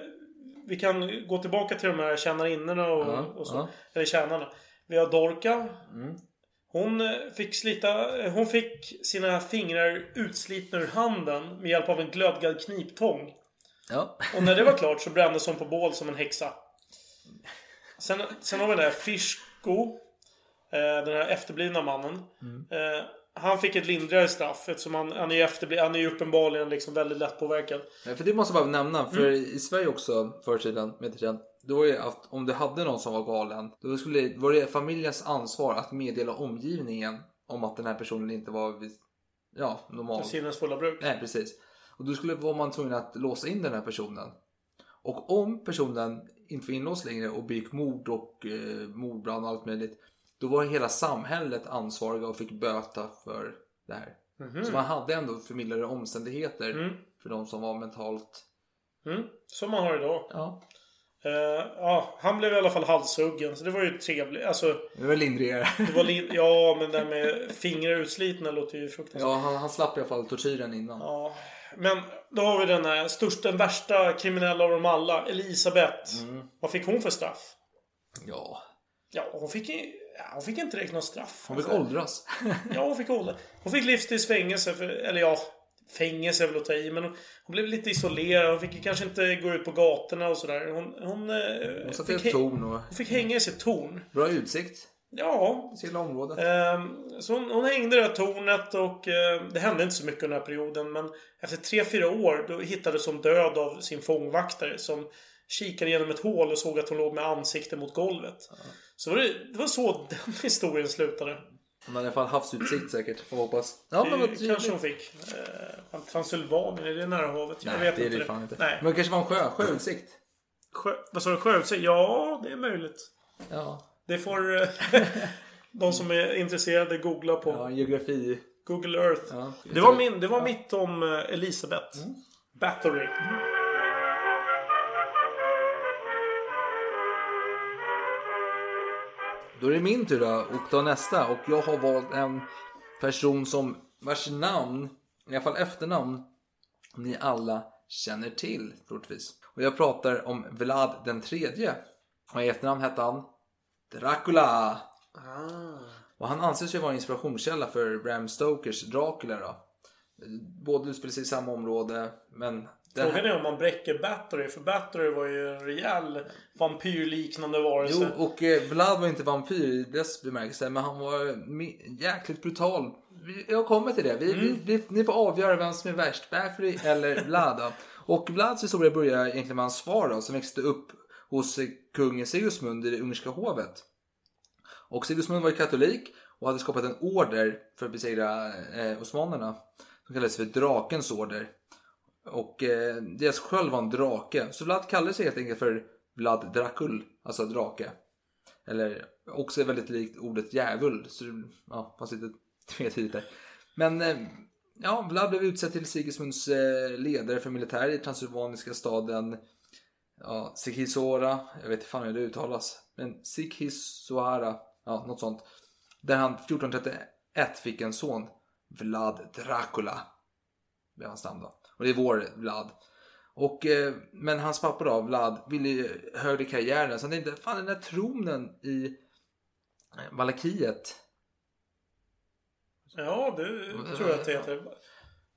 vi kan gå tillbaka till de här tjänarinnorna och, Ja, och så. ja. Eller tjänarna. Vi har Dorka. Mm. Hon eh, fick slita... eh, Hon fick sina fingrar utslitna ur handen med hjälp av en glödgad kniptång. Ja. Och när det var klart så brändes hon på bål som en häxa. Sen, sen har vi den där Fischko. Eh, den här efterblivna mannen. Eh, han fick ett lindrigare straff eftersom han, han är ju efterbli- Han är ju uppenbarligen liksom väldigt lätt påverkad. Nej, för det måste jag bara nämna, för Mm. i Sverige också förr i tiden, med tiden, då var det att om du hade någon som var galen, då skulle, var det familjens ansvar att meddela omgivningen om att den här personen inte var vid, ja, normal. Sinnesfulla bruk. Nej, precis. Och då skulle var man tvungen att låsa in den här personen. Och om personen inte var inlåst längre och begick mord och eh, mordbrand och allt möjligt. Då var hela samhället ansvariga och fick böta för det här. Så man hade ändå förmildrande omständigheter Mm. för de som var mentalt... Mm, som man har idag. Ja, Eh, ja, han blev i alla fall halshuggen. Så det var ju trevligt. Alltså, det var lindrigare. det var li- ja, men det där med fingrar utslitna låter ju fruktansvärt. ja, han, han slapp i alla fall tortyren innan. Ja, men då har vi den här största, den värsta kriminella av dem alla. Elisabeth. Vad fick hon för straff? Ja, Ja, hon fick, ja, hon fick inte direkt något straff. hon fick Alltså, åldras. Ja, hon fick ålder. Hon fick livstids fängelse. För, eller ja, fängelse är väl att ta i. Men hon, hon blev lite isolerad. Hon fick kanske inte gå ut på gatorna och sådär. Hon, hon, eh, Hon satte i fick, torn och hon fick hänga i sitt torn. bra utsikt. Ja, till området. Ehm, Så hon, hon hängde i det här tornet och eh, det hände inte så mycket under den här perioden. Men efter tre fyra år då hittades hon död av sin fångvaktare som kikade genom ett hål och såg att hon låg med ansiktet mot golvet. Så var det, det var så den historien slutade. Hon hade i alla fall havsutsikt säkert, får hoppas. Ja, men vad kanske hon fick. Eh, Transylvanien, är det nära havet? Jag Nej, vet det är inte det fan inte. Nej. Men det kanske var en sjö, sjöutsikt. Sjö, vad sa du? Sjöutsikt? Ja, det är möjligt. Ja. Det får eh, de som är intresserade googla på. ja, geografi. Google Earth. Ja. Det var, min, det var mitt om eh, Elisabeth. Bathory. Då är det min tur då och ta nästa. Och jag har valt en person som vars namn, i alla fall efternamn, ni alla känner till troligtvis. Och jag pratar om Vlad den tredje. Och i efternamn hette han Dracula. Och han anses ju vara en inspirationskälla för Bram Stokers Dracula då. Båda utspelar sig i samma område. Men Frågan är om man bräcker Battery, för Battery var ju en rejäl vampyrliknande varelse. Jo, och eh, Vlad var inte vampyr i dess bemärkelse, men han var mi- jäkligt brutal. Jag kommer till det. Vi, vi, vi, ni får avgöra vem som är värst, Battery eller Vlad. Då. Och Vlads historia börjar egentligen med hans far då, som växte upp hos eh, kung Sigismund i det ungerska hovet. Och Sigismund var ju katolik och hade skapat en order för att besegra eh, osmanerna. Som kallades för Drakens order. Och eh, deras sköld var en drake. Så Vlad kallade sig helt enkelt för Vlad Dracul, alltså drake. Eller också är väldigt likt ordet djävul. Så det ja, fanns lite tvetydigt där. Men eh, ja, Vlad blev utsedd till Sigismunds eh, ledare för militär i transylvaniska staden ja, Sikhisora. Jag vet inte fan hur det uttalas. Men Sikhisoara, ja något sånt. Där han 1431 fick en son. Vlad Dracula. Blev hans namn då. Och det är vår Vlad. Och, eh, men hans pappa då, Vlad, ville ju högre karriären. Så han tänkte, fan den där tronen i eh, Valakiet. Ja, det tror jag att det heter.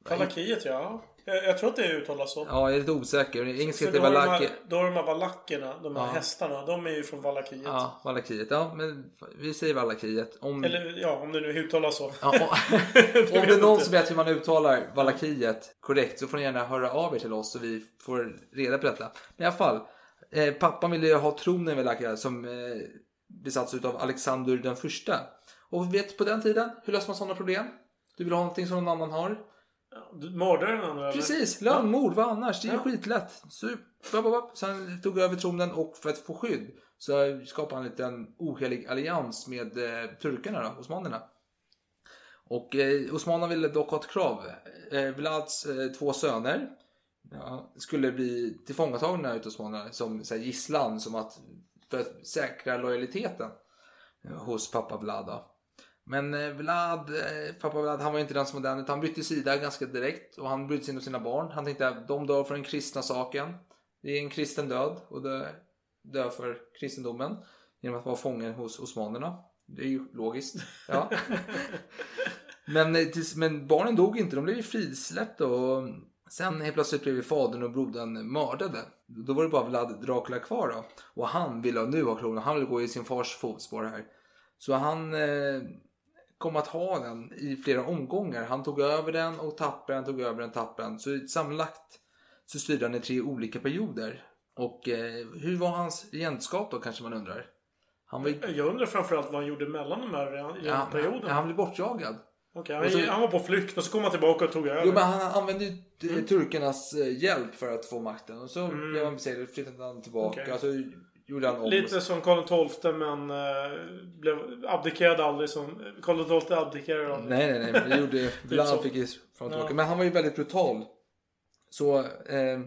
Valakiet, ja. Jag, jag tror att det uttalas så. Ja, jag är lite osäker. Engelska heter Valaki. då har de här valackerna, de här Ja. hästarna, de är ju från Valakiet. Ja, Valakiet. Ja, men vi säger Valakiet. Om, Eller ja, om det nu uttalas så. ja, om, om det är någon som vet hur man uttalar Valakiet korrekt så får ni gärna höra av er till oss så vi får reda på detta. Men i alla fall, eh, pappan ville ju ha tronen Valakia som eh, besatts av Alexander den första. Och vet på den tiden, hur löser man sådana problem? Du vill ha någonting som någon annan har? Du mördar den andra? Precis, lönnmord, vad annars? Det är Ja. skitlätt. Så, bap, han tog över tronen och för att få skydd så skapade han en liten ohelig allians med eh, turkarna, då, osmanerna. Och eh, osmanerna ville dock ha ett krav. Eh, Vlads eh, två söner ja, skulle bli tillfångatagna utav osmanerna som så här, gisslan som att, för att säkra lojaliteten eh, hos pappa Vlad. Då. Men eh, Vlad, eh, pappa Vlad, han var inte den som var den utan han bytte sida ganska direkt och han brydde sig inte om sina barn. Han tänkte att de dör för den kristna saken. Det är en kristen död och dö, dö för kristendomen genom att vara fången hos osmanerna. Det är ju logiskt. Ja. men, eh, men barnen dog inte, de blev ju frisläppta och sen helt plötsligt blev fadern och brodern mördade. Då var det bara Vlad Dracula kvar då. Och han ville nu ha kronan, han ville gå i sin fars fotspår här. Så han kom att ha den i flera omgångar. Han tog över den och tappade den, tog över den, tappade den. Så sammanlagt så styrde han i tre olika perioder. Och eh, hur var hans regentskap då kanske man undrar? Han var, Jag undrar framförallt vad han gjorde mellan de här ja, perioderna. ja, han blev bortjagad. Okej, och så- han, han var på flykt och så kom han tillbaka och tog över. Jo men han använde ju eh, turkarnas eh, hjälp för att få makten. Och så blev han besegrad, flyttade han tillbaka. Okej. Alltså gjorde han om. Lite som Karl XII men uh, blev, abdikerade aldrig som... Karl XII abdikerade aldrig. Nej, nej, nej. Men det gjorde Vlad så. fick fram och tillbaka. Ja. Men han var ju väldigt brutal. Så, eh,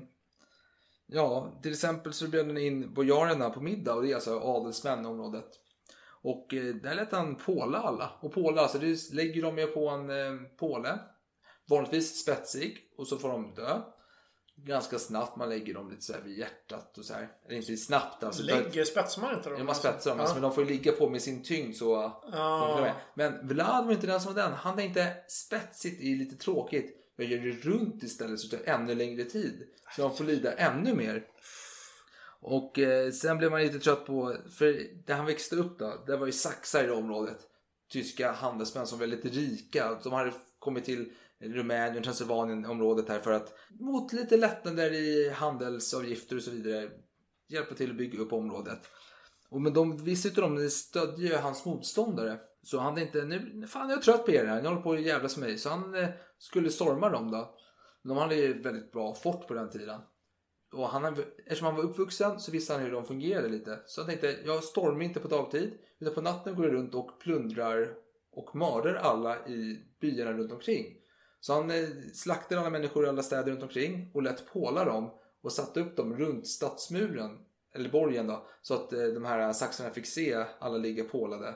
ja, till exempel så bjöd han in bojarerna på middag och det är alltså adelsmän i området. Och eh, där lät han påla alla. Och påla, alltså det lägger de ju på en eh, påle. Vanligtvis spetsig och så får de dö. Ganska snabbt, man lägger dem lite så här vid hjärtat och så här. Eller inte snabbt alltså. Lägger, spetsar man inte dem? Ja, man spetsar dem, alltså, men de får ju ligga på med sin tyngd så... Ja. Men Vlad var inte den som var den. Han tänkte spetsigt är lite tråkigt. Jag gör det runt istället så det tar ännu längre tid. Så de får lida ännu mer. Och eh, sen blev man lite trött på, för där han växte upp då, där var ju saxar i det området. Tyska handelsmän som var lite rika. De hade kommit till Rumänien, Transylvanien området här för att mot lite lättnader i handelsavgifter och så vidare hjälpa till att bygga upp området. Och men de visste inte stödde ju hans motståndare. Så han tänkte nu, fan jag är trött på er här, ni håller på att jävlas med mig. Så han eh, skulle storma dem då. De hade ju väldigt bra fort på den tiden. Och han, eftersom han var uppvuxen så visste han hur de fungerade lite. Så han tänkte, jag stormar inte på dagtid. Utan på natten går jag runt och plundrar och mördar alla i byarna runt omkring. Så han eh, slaktade alla människor i alla städer runt omkring och lät påla dem och satte upp dem runt stadsmuren, eller borgen då, så att eh, de här saxarna fick se alla ligga pålade.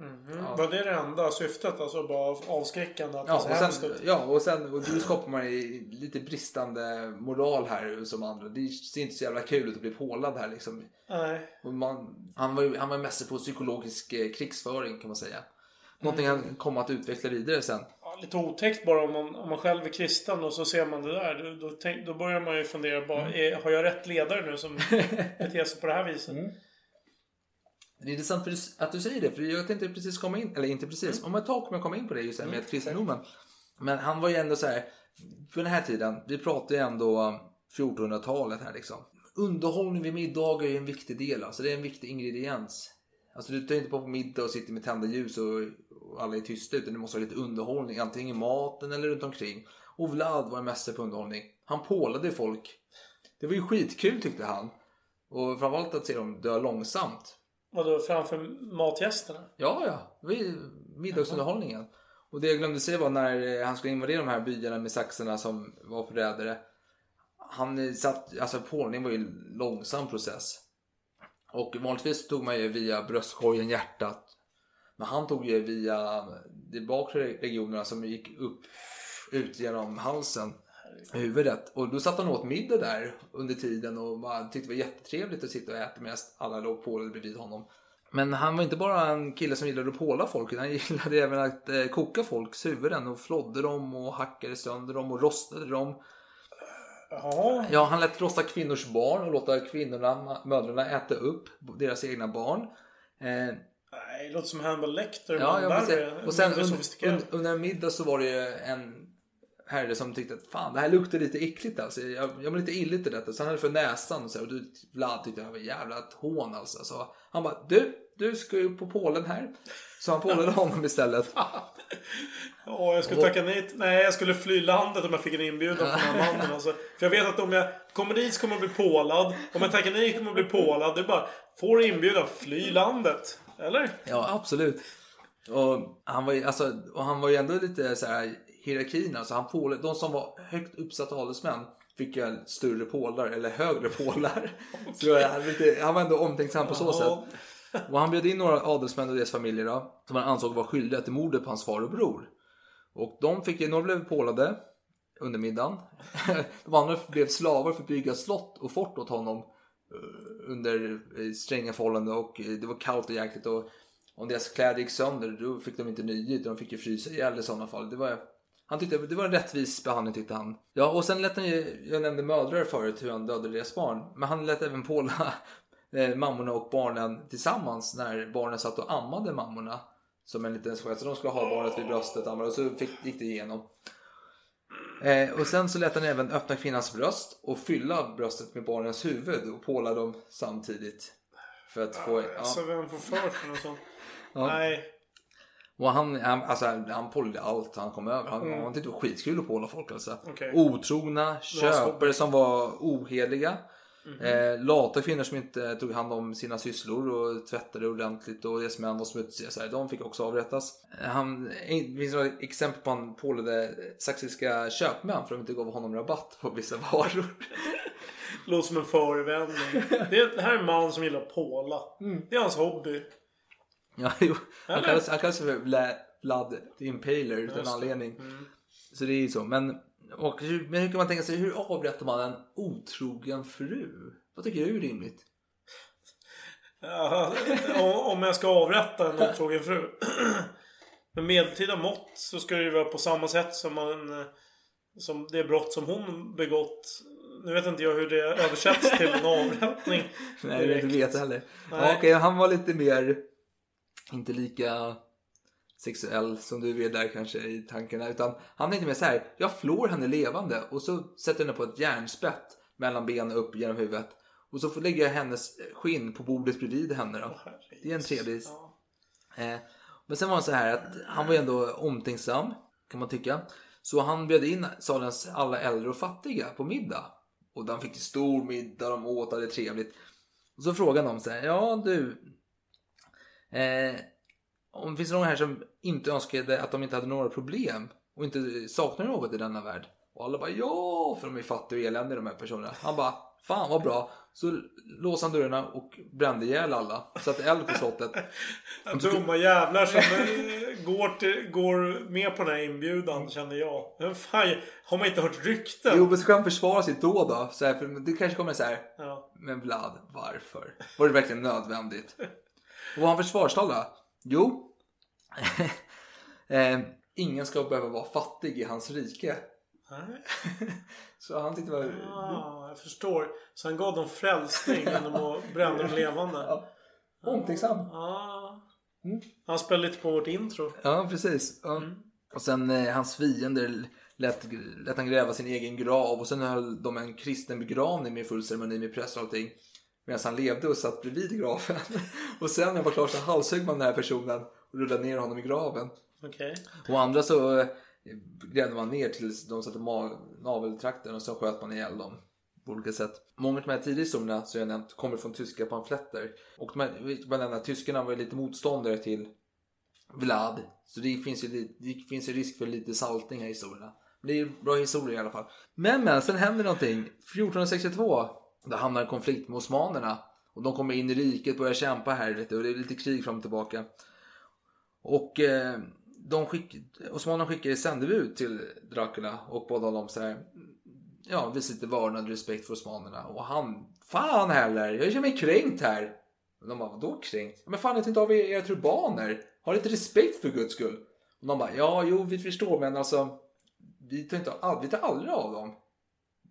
Mm. Var det det enda syftet? Alltså bara avskräckande? Att Ja, det och sen, ut? ja, och sen och då skapar man lite bristande moral här som andra. Det ser inte så jävla kul ut att bli pålad här liksom. Nej. Och man, han var ju han var mäster på psykologisk eh, krigsföring kan man säga. Någonting han kom att utveckla vidare sen. lite otäckt bara om man, om man själv är kristen och så ser man det där. Då, då, tänk, då börjar man ju fundera bara, Mm. är, har jag rätt ledare nu som beter sig på det här viset? Det är intressant att du säger det, för jag tänkte precis komma in, eller inte precis, om ett tag kommer jag komma in på det just här med kristendomen. Men han var ju ändå så här, för den här tiden, vi pratar ju ändå 1400-talet här liksom. Underhållning vid middagar är en viktig del, alltså det är en viktig ingrediens. Alltså du tar inte på på middag och sitter med tända ljus och, och alla är tysta utan du måste ha lite underhållning, antingen i maten eller runt omkring. Och Vlad var en mästare på underhållning. Han pålade folk. Det var ju skitkul tyckte han. Och framförallt att se dem dö långsamt. Vadå, framför matgästerna? Ja, ja. Det var ju middagsunderhållningen. Och det jag glömde säga var när eh, han skulle invadera de här byarna med saxarna som var förrädare. Han eh, satt, alltså pålning var ju en långsam process. Och vanligtvis tog man ju via bröstkorgen, hjärtat. Men han tog ju via de bakre regionerna som gick upp, ut genom halsen, huvudet. Och då satt han åt middag där under tiden och man tyckte det var jättetrevligt att sitta och äta medan alla låg pålade bredvid honom. Men han var inte bara en kille som gillade att påla folk, utan han gillade även att eh, koka folks huvuden och flodde dem och hackade sönder dem och rostade dem. Ja. Ja, han lät rosta kvinnors barn och låta kvinnorna, mödrarna äta upp deras egna barn. Eh, Nej, det låter som Hannibal Lecter. Ja, men jag säga. Och sen Mindre un, sofistikerat. un, under en middag så var det ju en herre som tyckte att fan det här luktar lite äckligt alltså. Jag, jag mår lite illigt i detta. Så han hade för näsan och så här, och du, Vlad tyckte det här var jävla hån alltså. Så han bara du, du ska ju på Polen här. Så han pålade honom istället. Ja, jag skulle tacka nej. Nej, jag skulle fly landet om jag fick en inbjudan från den här mannen. Alltså. För jag vet att om jag kommer dit så kommer jag bli pålad. Om jag tackar nej kommer jag bli pålad. Det är bara, får inbjudan, fly landet. Eller? Ja, absolut. Och han var ju, alltså, och han var ju ändå lite så här hierarkin. Alltså han pålade, de som var högt uppsatta adelsmän fick ju större pålar eller högre pålar. Så jag, han, lite, han var ändå omtänksam på så sätt. Och han bjöd in några adelsmän och deras familjer då, som han ansåg var skyldiga till mordet på hans far och bror. Och de fick några blev pålade under middagen. De andra blev slavar för att bygga slott och fort åt honom eh, under stränga förhållanden och eh, det var kallt och jäkligt och om deras kläder gick sönder då fick de inte nya utan de fick ju frysa ihjäl i sådana fall. Det var, han tyckte det var en rättvis behandling tyckte han. Ja och sen lät han ju, jag nämnde mödrar förut hur han dödade deras barn. Men han lät även påla eh, mammorna och barnen tillsammans när barnen satt och ammade mammorna. Som en liten gest. Så de skulle ha barnet vid bröstet amma, och så fick, gick det igenom. Eh, och sen så lät han även öppna kvinnans bröst och fylla bröstet med barnens huvud och påla dem samtidigt. För att få... Ja. Så vem får för sig något sånt? Ja. Nej. Och han, han, alltså, han pålade allt han kom över. Han, Mm. han tyckte det var skitkul att påla folk alltså. Okej. Otrogna, köpare som var oheliga. Mhm. Eh, lata kvinnor som inte tog hand om sina sysslor och tvättade ordentligt och deras män var smutsiga. Så här, de fick också avrättas. Eh, Han, det finns några exempel på han pålade saxiska köpmän för att de inte gav honom rabatt på vissa varor. Låter som en förevändning. Det, är- det här är en man som gillar att påla. Mm. Det är hans hobby. Ja, jo. Han kallas, han kallas för Vla- Vlad Impaler utan anledning. Mm. Så det är ju så. Men, och, hur, men hur kan man tänka sig, hur avrättar man en otrogen fru? Vad tycker du är rimligt? Ja, om- jag ska avrätta en otrogen fru. Med medeltida mått så ska det ju vara på samma sätt som man... Som det brott som hon begått. Nu vet inte jag hur det översätts till en avrättning. Nej, jag inte vet heller. Nej. Ja, okej, han var lite mer, inte lika sexuell som du är där kanske i tankarna. Utan han tänkte mer så här, jag flår henne levande och så sätter jag henne på ett järnspett mellan benen upp genom huvudet. Och så får lägga hennes skinn på bordet bredvid henne då. Det är en trevlig... Eh, men sen var det så här att han var ju ändå omtänksam kan man tycka. Så han bjöd in salens alla äldre och fattiga på middag. Och de fick stor middag, de åt, hade trevligt. Och så frågade de så här, ja du. Eh, om det finns någon här som inte önskade att de inte hade några problem och inte saknar något i denna värld. Och alla bara ja, för de är fattiga och eländiga de här personerna. Han bara, fan vad bra. Så låste han dörrarna och brände ihjäl alla. Satte eld på slottet. Dumma jävlar som eh, går, till, går med på den här inbjudan känner jag. Men fan, har man inte hört rykten? Jo, men så kan han försvara sig då då. Så här, för det kanske kommer så här. Ja. Men Vlad, varför? Var det verkligen nödvändigt? Och vad har han försvarstal då? Jo. eh, ingen ska behöva vara fattig i hans rike. Nej. Så han tyckte var... Ah, jag förstår. Så han gav dem frälsning genom att bränna dem levande. Ja. Omtänksam. Ah. Mm. Han spelade lite på vårt intro. Ja, precis. Ja. Och sen eh, hans fiender lät, lät han gräva sin egen grav och sen höll de en kristen begravning med full ceremoni med präst och allting. Medan han levde och satt bredvid graven. och sen när han var klar så halshögg man den här personen och rullade ner honom i graven. Okej. Och andra så eh, grävde man ner tills de satte ma- naveltrakten och så sköt man ihjäl dem på olika sätt. Många av de här tidiga historierna som jag nämnt kommer från tyska pamfletter. Och de här, bara nämna, tyskarna var lite motståndare till Vlad. Så det finns ju, det finns ju risk för lite saltning här i historierna. Men det är ju bra historia i alla fall. Men men, sen händer någonting. 1462, det hamnar en konflikt med osmanerna. Och de kommer in i riket, börjar kämpa här vet du, och det är lite krig fram och tillbaka. Och eh, de skick, osmanerna skickar sändebud till Dracula och båda dem så här. Ja, visar lite vördnad och respekt för osmanerna. Och han, fan heller, jag känner mig kränkt här. Och de bara, vadå kränkt? Men fan, jag inte av er era turbaner. Har lite respekt för guds skull. Och de bara, ja, jo, vi förstår, men alltså, vi tar, inte, vi tar aldrig av dem.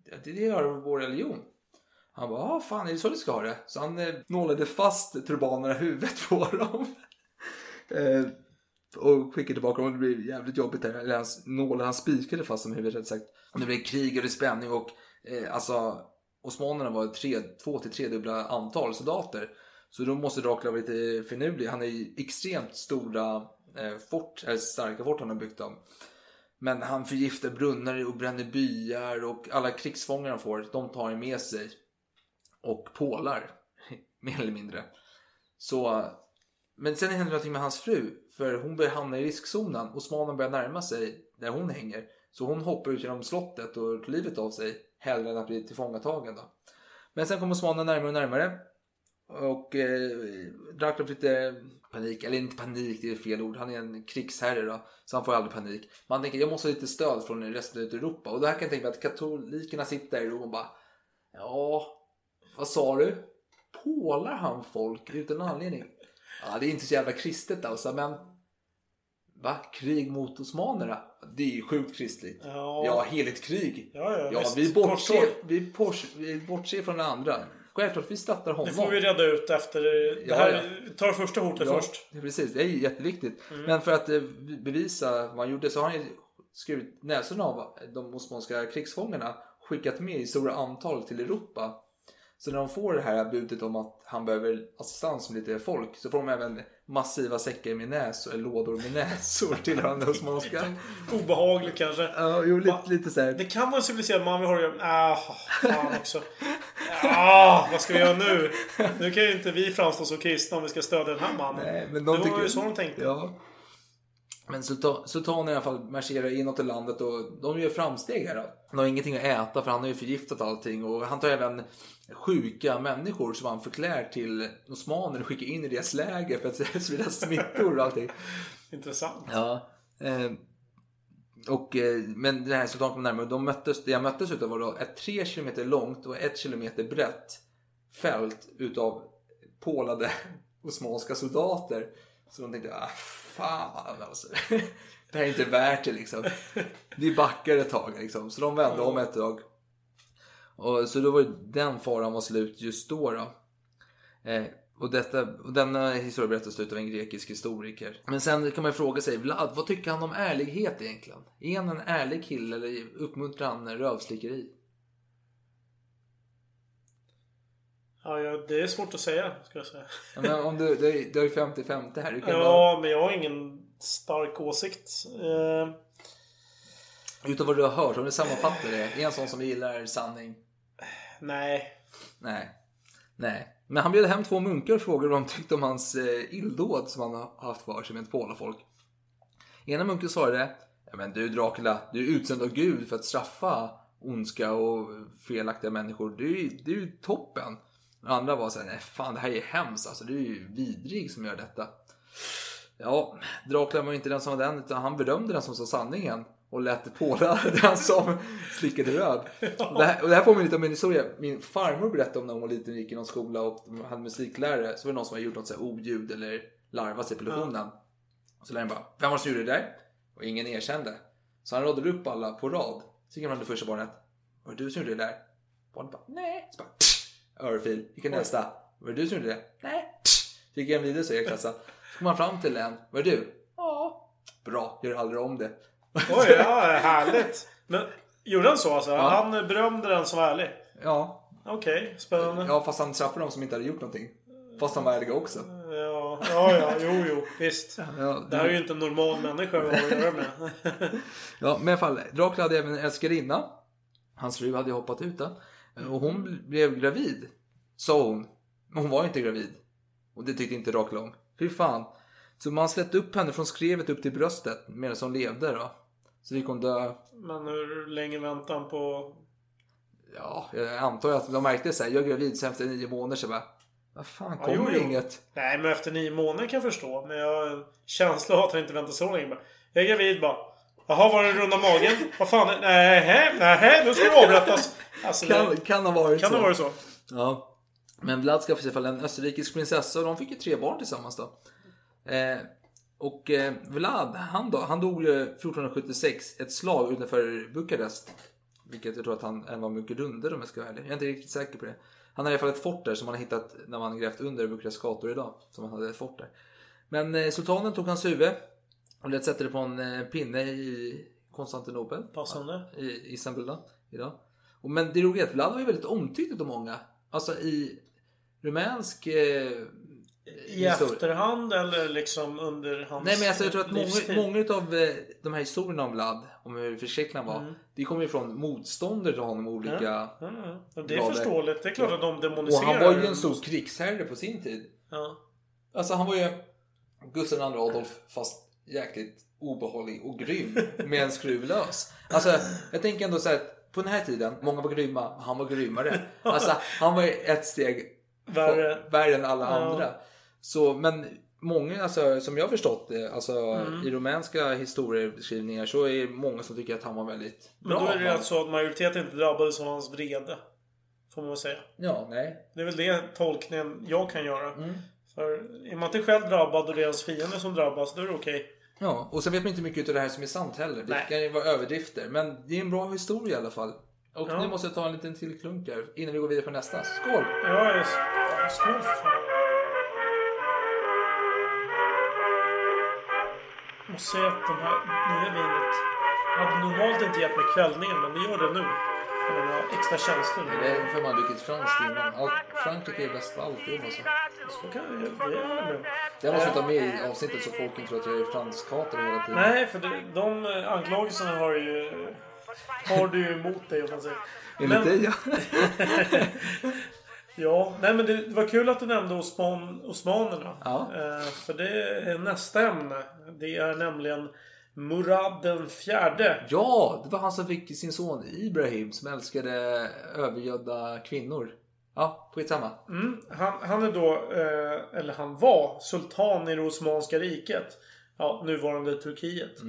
Det, det gör vår religion. Han bara, ja, fan, är det så du ska ha det? Så han eh, nålade fast turbanerna i huvudet på dem. eh, och skickade tillbaka dem och det blev jävligt jobbigt där. Eller hans nålar, han spikade fast dem i huvudet rätt sagt. Och det blev krig och det spänning och eh, alltså osmanerna var tre, två till tre dubbla antal soldater. Så då måste Dracula vara lite finurlig. Han är ju extremt stora eh, fort, eller starka fort han har byggt dem. Men han förgiftar brunnar och bränner byar och alla krigsfångar han får, de tar han med sig. Och pålar, mer eller mindre. Så, men sen händer någonting med hans fru. För hon börjar hamna i riskzonen. och smanen börjar närma sig där hon hänger. Så hon hoppar ut genom slottet och tar livet av sig. Hellre än att bli tillfångatagen då. Men sen kommer smanen närmare och närmare. Och eh, Dracula får lite panik, eller inte panik, det är fel ord. Han är en krigsherre då, så han får aldrig panik. Man tänker jag måste ha lite stöd från resten av Europa. Och det här kan jag tänka mig att katolikerna sitter i Rom och bara Ja, vad sa du? Pålar han folk utan anledning? Ja, det är inte så jävla kristet alltså, men Va? Krig mot osmanerna? Det är ju sjukt kristligt. Ja. Ja, heligt krig. Ja, ja, ja vi, bortser, vi, bortser, vi bortser från det andra. Självklart, vi stöttar honom. Det får vi reda ut efter. Det Ja, här, vi tar första hotet Ja, först. ja, precis. Det är jätteviktigt. Mm. Men för att eh, bevisa vad han gjorde så har han ju skurit näsorna av de osmanska krigsfångarna. Skickat med i stora antal till Europa. Så när de får det här budet om att han behöver assistans med lite folk så får de även massiva säckar med näs eller lådor med näsor tillhörande osmanska. Obehagligt kanske. Ja, jo, lite, lite så här. Det kan vara en civiliserad man vi har att göra Ah, fan också. Ah, vad ska vi göra nu? Nu kan ju inte vi framstå som kristna om vi ska stödja den här mannen. Nej, men det de var tycker... ju så de tänkte. Ja. Men sultan, sultanen i alla fall marscherar inåt i landet och de gör framsteg här. De har ingenting att äta för han har ju förgiftat allting och han tar även sjuka människor som han förklär till osmaner och skickar in i deras läger för att sprida smittor och allting. Intressant. Ja. Eh, och, eh, men den här sultanen kom närmare och de möttes, det jag möttes utav var då ett tre kilometer långt och ett kilometer brett fält utav pålade osmanska soldater. Så de tänkte, ah, fan alltså. Det här är inte värt det liksom. Vi backar ett tag liksom. Så de vände om ett tag. Och, så då var det den faran var slut just då. då. Eh, och, detta, och denna historia berättas av en grekisk historiker. Men sen kan man ju fråga sig, Vlad, vad tycker han om ärlighet egentligen? Är han en ärlig kille eller uppmuntrar han rövslickeri? Ja, ja, det är svårt att säga, ska jag säga. Men om du, du, är- du är 50-50 här. Du kan bara, Ja, men jag har ingen stark åsikt. Eh, utan vad du har hört, om du sammanfattar det. Är en sån som gillar sanning? nej. Nej. Nej. Men han bjöd hem två munkar och frågade vad de tyckte om hans eh, illdåd som han har haft för sig med ett polafolk. Ena munken svarade ja, men du Dracula, du är utsänd av Gud för att straffa ondska och felaktiga människor. Du, du är ju toppen. Andra var så här, nej fan det här är hemskt alltså. Du är ju vidrig som gör detta. Ja, Dracula var ju inte den som var den, utan han berömde den som sa sanningen. Och lät påla den som slickade röv. Och det, här, och det här påminner lite om en historia. Min farmor berättade om när hon var liten och gick i någon skola och de hade musiklärare. Så var det någon som hade gjort något så här oljud eller larvat sig på lektionen. Så läraren bara, vem var det som gjorde det där? Och ingen erkände. Så han radade upp alla på rad. Så gick han fram till första barnet. Var det du som gjorde det där? Barnet bara, nej. Så bara. Örfil. Gick han nästa. Var det du som gjorde det? Nej. Så gick han vidare så i klassen. Så kom han fram till en. Var det du? Ja. Bra, gör aldrig om det. Oj, ja, härligt. Men gjorde han så alltså? Han berömde den som var ärlig? Ja. Okej, spännande. Ja, fast han straffade dem som inte hade gjort någonting. Fast han var ärlig också. Ja, ja, ja, jo, jo, visst. Ja, Det här är ju inte en normal människa att göra med. Ja, men i alla fall. Dracula hade även en älskarinna. Hans fru hade ju hoppat ut den. Och hon bl- blev gravid. Sa hon. Men hon var inte gravid. Och det tyckte inte om. Fy fan. Så man släppte upp henne från skrevet upp till bröstet medan hon levde då. Så fick hon dö. Men hur länge väntade han på... Ja, jag antar att de märkte så här. Jag är gravid så efter nio månader så bara. Vad fan, Ja, kommer jo, jo. inget? Nej, men efter nio månader kan jag förstå. Men jag känsla att han inte väntar så länge. Bara, Jag är gravid bara. Jaha, var det runda magen? Vad fan? Nej, nej, nu ska det avrättas. Alltså, Kan, det, kan ha varit kan så. det vara så? Ja. Men Vlad skaffade sig i alla fall en österrikisk prinsessa och de fick ju tre barn tillsammans då. Eh, och eh, Vlad, han då, han dog ju 1476 ett slag utanför Bukarest. Vilket jag tror att han var mycket runder om jag ska vara ärlig. Jag är inte riktigt säker på det. Han har i alla fall ett fort där som man har hittat när man grävt under Bukarest gator idag. Som han hade ett fort där. Men eh, sultanen tog hans huvud och lät sätta det på en eh, pinne i Konstantinopel. Passande. I Istanbul idag. Och, men det roliga är att Vlad var ju väldigt omtyckt av många. Alltså i rumänsk eh, I efterhand eller liksom under hans Nej men alltså jag tror att många, livstid? många av eh, de här historierna om Vlad, om hur förskräcklig han var, Mm. det kommer ju från motståndare till honom olika ja. Och Det är grader. förståeligt. Det är klart att de Och demoniserar. han var ju en stor krigsherre på sin tid. Ja. Alltså han var ju Gustav II Adolf fast jäkligt obehaglig och grym med en skruv lös. Alltså jag tänker ändå så här att på den här tiden, många var grymma, han var grymmare. Alltså han var ju ett steg Värre. värre än alla Ja. andra. Så, men många, alltså, som jag har förstått det, alltså, Mm. i rumänska historiebeskrivningar så är det många som tycker att han var väldigt bra. Men då är det alltså att majoriteten inte drabbades av hans vrede. Får man väl säga. Ja, nej. Det är väl det tolkningen jag kan göra. Mm. För är man inte själv drabbad och det är ens fiende som drabbas, då är det okej. Ja, och sen vet man inte mycket av det här som är sant heller. Det Nej. kan ju vara överdrifter. Men det är en bra historia i alla fall. Och Ja. nu måste jag ta en liten till klunk här innan vi går vidare på nästa. Skål! Ja, just Skål. Jag måste säga att det här nya vinet hade normalt inte gett mig kvällningen, men det gör det nu. För den har extra känslor. Det är för man druckit franskt innan. Allt, Frankrike är bäst på alltid alltså. Så kan jag, det är bra. Det måste vi ta med i avsnittet så folk inte tror att jag är franskhatare hela tiden. Nej, för det, de eh, anklagelserna har ju... Har du ju emot dig om man säger. Enligt dig ja. Ja, nej men det, det var kul att du nämnde Osman, osmanerna. Ja. Eh, för det är nästa ämne. Det är nämligen Murad den fjärde. Ja, det var han som fick sin son Ibrahim som älskade övergödda kvinnor. Ja, skitsamma. Mm, han, han är då, eh, eller han var, sultan i det Osmanska riket. Ja, nuvarande Turkiet.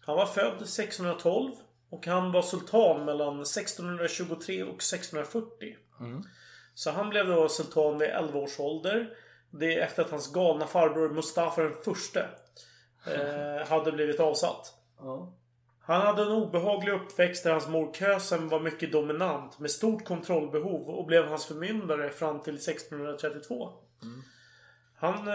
Han var född 1612 och han var sultan mellan 1623 och 1640. Så han blev då sultan vid 11 års ålder. Det är efter att hans galna farbror Mustafa den förste eh, hade blivit avsatt. Ja. Han hade en obehaglig uppväxt där hans mor Kösem var mycket dominant med stort kontrollbehov och blev hans förmyndare fram till 1632. Han... Eh,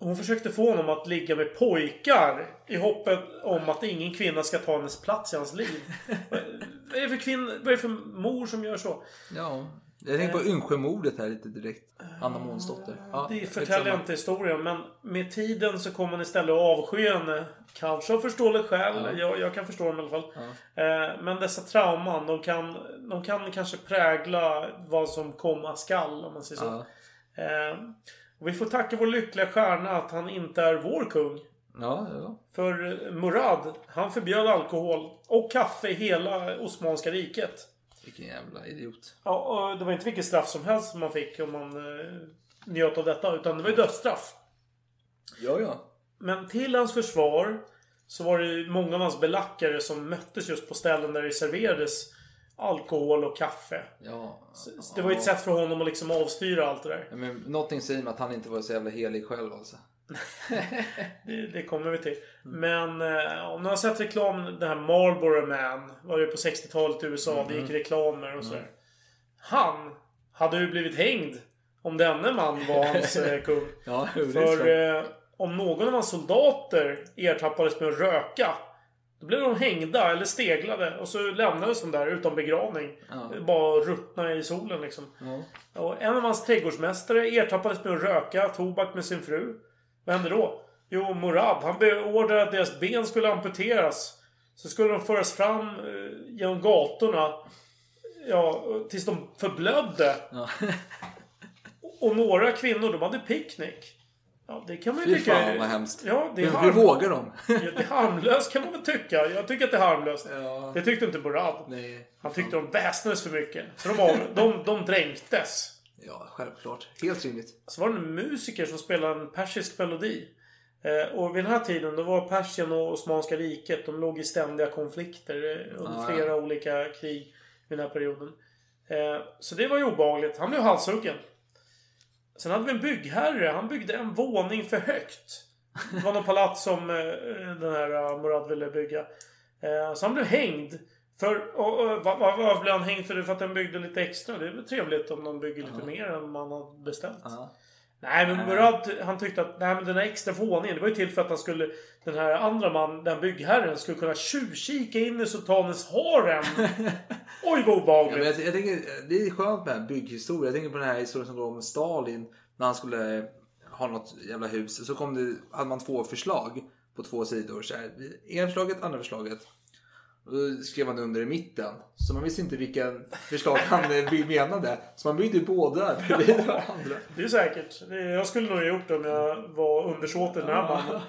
hon försökte få honom att ligga med pojkar i hoppet om att ingen kvinna ska ta hennes plats i hans liv. vad är det för kvinna, vad är för mor som gör så? ja. Jag tänker på Yngsjömordet här lite direkt. Anna Månsdotter. Ja, Det förtäljer inte historien, men med tiden så kommer man istället att avsky henne. Kanske av förståeligt skäl. Ja. Jag, jag kan förstå dem i alla fall. Eh, men dessa trauman, de kan, de kan kanske prägla vad som komma skall, om man säger så. Ja. Eh, och vi får tacka vår lyckliga stjärna att han inte är vår kung. Ja, ja. För Murad, han förbjöd alkohol och kaffe i hela Osmanska riket. Vilken jävla idiot. Ja, och det var inte vilket straff som helst man fick om man eh, njöt av detta. Utan det var ju dödsstraff. Ja, ja. Men till hans försvar så var det många av hans belackare som möttes just på ställen där det serverades alkohol och kaffe. Ja. Så det var ju ett sätt för honom att liksom avstyra allt det där. Ja, Men någonting säger mig att han inte var så jävla helig själv alltså. det, det kommer vi till. Men eh, om ni har sett reklam, den här Marlboro Man. Var det på 60-talet i USA. Det gick reklamer och sådär. Han hade ju blivit hängd. Om denne man var hans eh, kung. Ja, För eh, om någon av hans soldater ertappades med att röka. Då blev de hängda eller steglade och så lämnades de där utan begravning. Bara ruttna i solen liksom. Och en av hans trädgårdsmästare ertappades med att röka tobak med sin fru. Vad hände då? Jo, Murad han beordrade att deras ben skulle amputeras. Så skulle de föras fram eh, genom gatorna. Ja, tills de förblödde. Och några kvinnor, de hade picknick. Ja, det kan man ju Fy tycka... fan vad hemskt. Ja, det är Hur, hur vågar de? Ja, det är harmlöst kan man väl tycka. Jag tycker att det är harmlöst. Ja. Det tyckte inte Murad. Nej. Han tyckte de väsnades för mycket. Så de, var, de, de dränktes. Ja, självklart. Helt rimligt. Så var det en musiker som spelade en persisk melodi. Eh, och vid den här tiden då var Persien och Osmanska riket, de låg i ständiga konflikter eh, under Ah, flera olika krig vid den här perioden. Eh, så det var ju obehagligt. Han blev halshuggen. Sen hade vi en byggherre. Han byggde en våning för högt. Det var någon palats som den här Murad ville bygga. Så han blev hängd. För, och, och, vad, vad, blev han hängd för? Det för att den byggde lite extra. Det är väl trevligt om de bygger lite mer än man har beställt. Ja. Nej men Murad han tyckte att nej, men den här extra våningen det var ju till för att han skulle Den här andra man, den byggherren, skulle kunna tjuvkika in i sultanens harem. Oj vad Ja, men obehagligt. jag, jag tänker, det är skönt med bygghistoria. Jag tänker på den här historien som går om Stalin. När han skulle ha något jävla hus. Så kom det, hade man två förslag på två sidor. Så här, ena förslaget, andra förslaget. Och då skrev man under i mitten. Så man visste inte vilken förslag han eh, menade. Så man byggde båda bredvid varandra. Det är säkert. Jag skulle nog ha gjort det om jag var undersåte i den här mannen.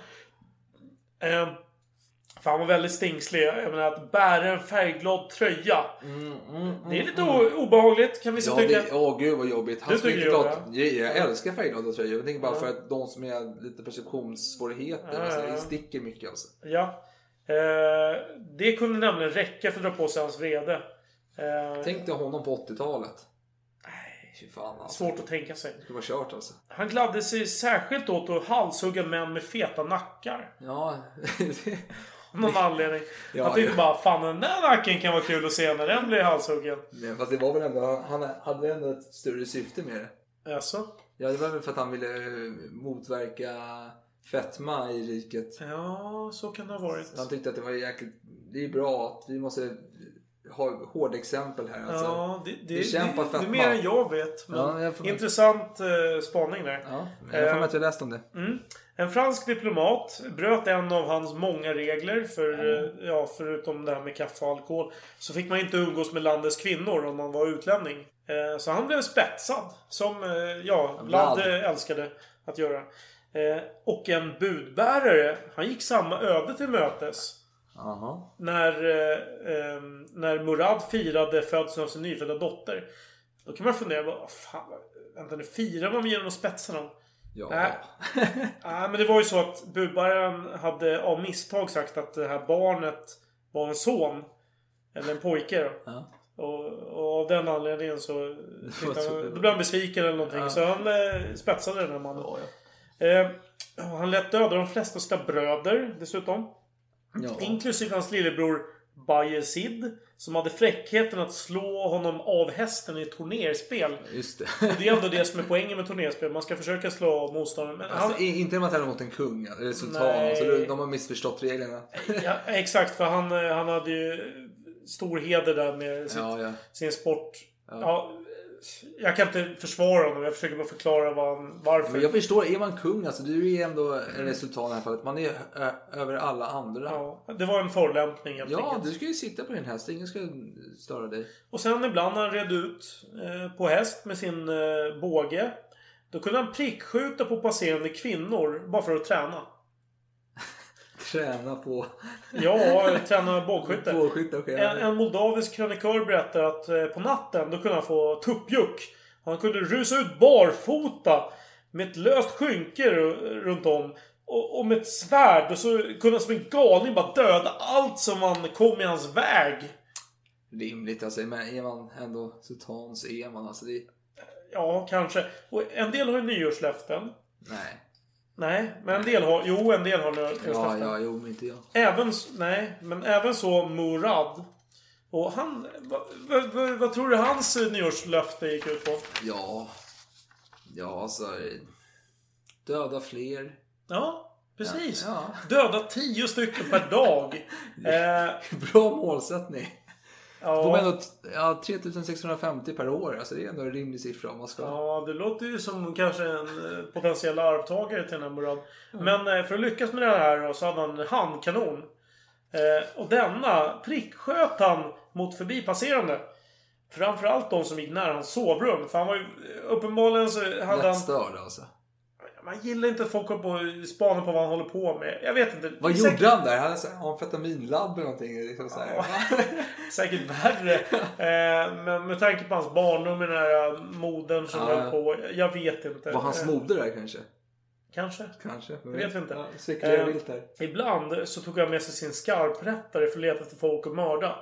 Eh, Fan han var väldigt stingslig. Jag menar att bära en färgglad tröja. det är lite o- obehagligt kan vissa Mm, Ja, tycka. det, åh gud vad jobbigt. Han Du tycker det, klart, jag, jag älskar färgglada tröjor. Jag tänker bara för att de som har lite perceptionssvårigheter. Ja, alltså, ja, ja. det sticker mycket alltså. Ja. Eh, det kunde nämligen räcka för att dra på sig hans vrede. Eh, Tänk dig honom på 80-talet. Nej, fy fan alltså. Svårt att tänka sig. Det skulle vara kört alltså. Han gladde sig särskilt åt att halshugga män med feta nackar. Ja, Av någon anledning. Ja, han tyckte ja. bara fan den där nacken kan vara kul att se när den blir halshuggen. Nej, fast det var väl ändå, han hade ändå ett större syfte med det. Jaså? Ja, det var väl för att han ville motverka fetma i riket. Ja, så kan det ha varit. Han tyckte att det var jäkligt, det är bra att vi måste ha hårda exempel här. Alltså. Ja, det, det, Bekämpa det, det är mer än jag vet. Men Ja, jag får- Intressant eh, spaning där. Ja, jag för mig att jag läst om det. Mm. En fransk diplomat bröt en av hans många regler. För, eh, ja, förutom det här med kaffe och alkohol. Så fick man inte umgås med landets kvinnor om man var utlänning. Eh, så han blev spetsad. Som eh, ja, Vlad eh, älskade att göra. Eh, och en budbärare. Han gick samma öde till mötes. Jaha. När, eh, eh, när Murad firade födseln av sin nyfödda dotter. Då kan man fundera, vad fan, vänta nu, firar man genom att spetsa dem? Ja. Nej. Nej, men det var ju så att budbäraren hade av misstag sagt att det här barnet var en son. Eller en pojke då. Ja. Och, och av den anledningen så... han, då blev han besviken eller någonting. Ja. Så han eh, spetsade den här mannen. Ja, han lät döda de flesta av sina bröder dessutom. ja. Inklusive hans lillebror Bayezid. Som hade fräckheten att slå honom av hästen i turnerspel. Just det. Det är ändå det som är poängen med turnerspel. Man ska försöka slå motståndaren. Men han, Alltså, i- inte när man tävlar mot en kung eller sultan. Alltså, de- de har missförstått reglerna. ja, exakt, för han, eh, han hade ju stor heder där med sitt, Ja, ja. sin sport. Ja. Jag kan inte försvara honom. Jag försöker bara förklara vad han, varför. Men jag förstår, är man kung alltså, du är ändå en sultan i det här fallet. Man är över alla andra. Ja, Ja, det var en förolämpning helt enkelt. du ska ju sitta på din häst. Ingen ska störa dig. Och sen ibland när han red ut eh, på häst med sin eh, båge. Då kunde han prickskjuta på passerande kvinnor bara för att träna. Träna på Ja, träna bågskytte. bågskytte. okej. En, en moldavisk krönikör berättar att eh, på natten då kunde han få tuppjuck. Han kunde rusa ut barfota med ett löst skynke ru- runt om. Och, och med ett svärd. Och så kunde han som en galning bara döda allt som man kom i hans väg. Rimligt alltså. Men är man ändå sultan så är man alltså. Det, Ja, kanske. Och en del har ju nyårslöften. nej. Nej, men en del har... Jo, en del har Ja, nyårslöften. ja, jo, men inte jag. Även... Nej, men även så Murad. Och han... Vad va, va, vad tror du hans nyårslöfte gick ut på? Ja. Ja, alltså. Döda fler. Ja, precis. Ja, Döda tio stycken per dag. eh, Bra målsättning. Ja. Får man ändå ja, 3650 per år. Alltså det är ändå en rimlig siffra om man ska. Ja, det låter ju som kanske en eh, potentiell arvtagare till den här Murad. Men eh, för att lyckas med det här så hade han en handkanon. Eh, och denna pricksköt han mot förbipasserande. Framförallt de som gick nära hans sovrum. För han var ju uppenbarligen så hade han... Lätt störd alltså. Man gillar inte att folk håller på spanar på vad han håller på med. Jag vet inte. Vad gjorde säkert- han där? Han hade amfetaminlabb eller någonting. Liksom så. Ja. Säkert värre. Eh, men med tanke på hans barndom med den här eh, modern som Ja. höll på. Jag vet inte. Var hans Eh, moder där kanske? Kanske. Kanske. Jag vet inte. Ja, Eh, där. Ibland så tog han med sig sin skarprättare för att leta efter folk att mörda.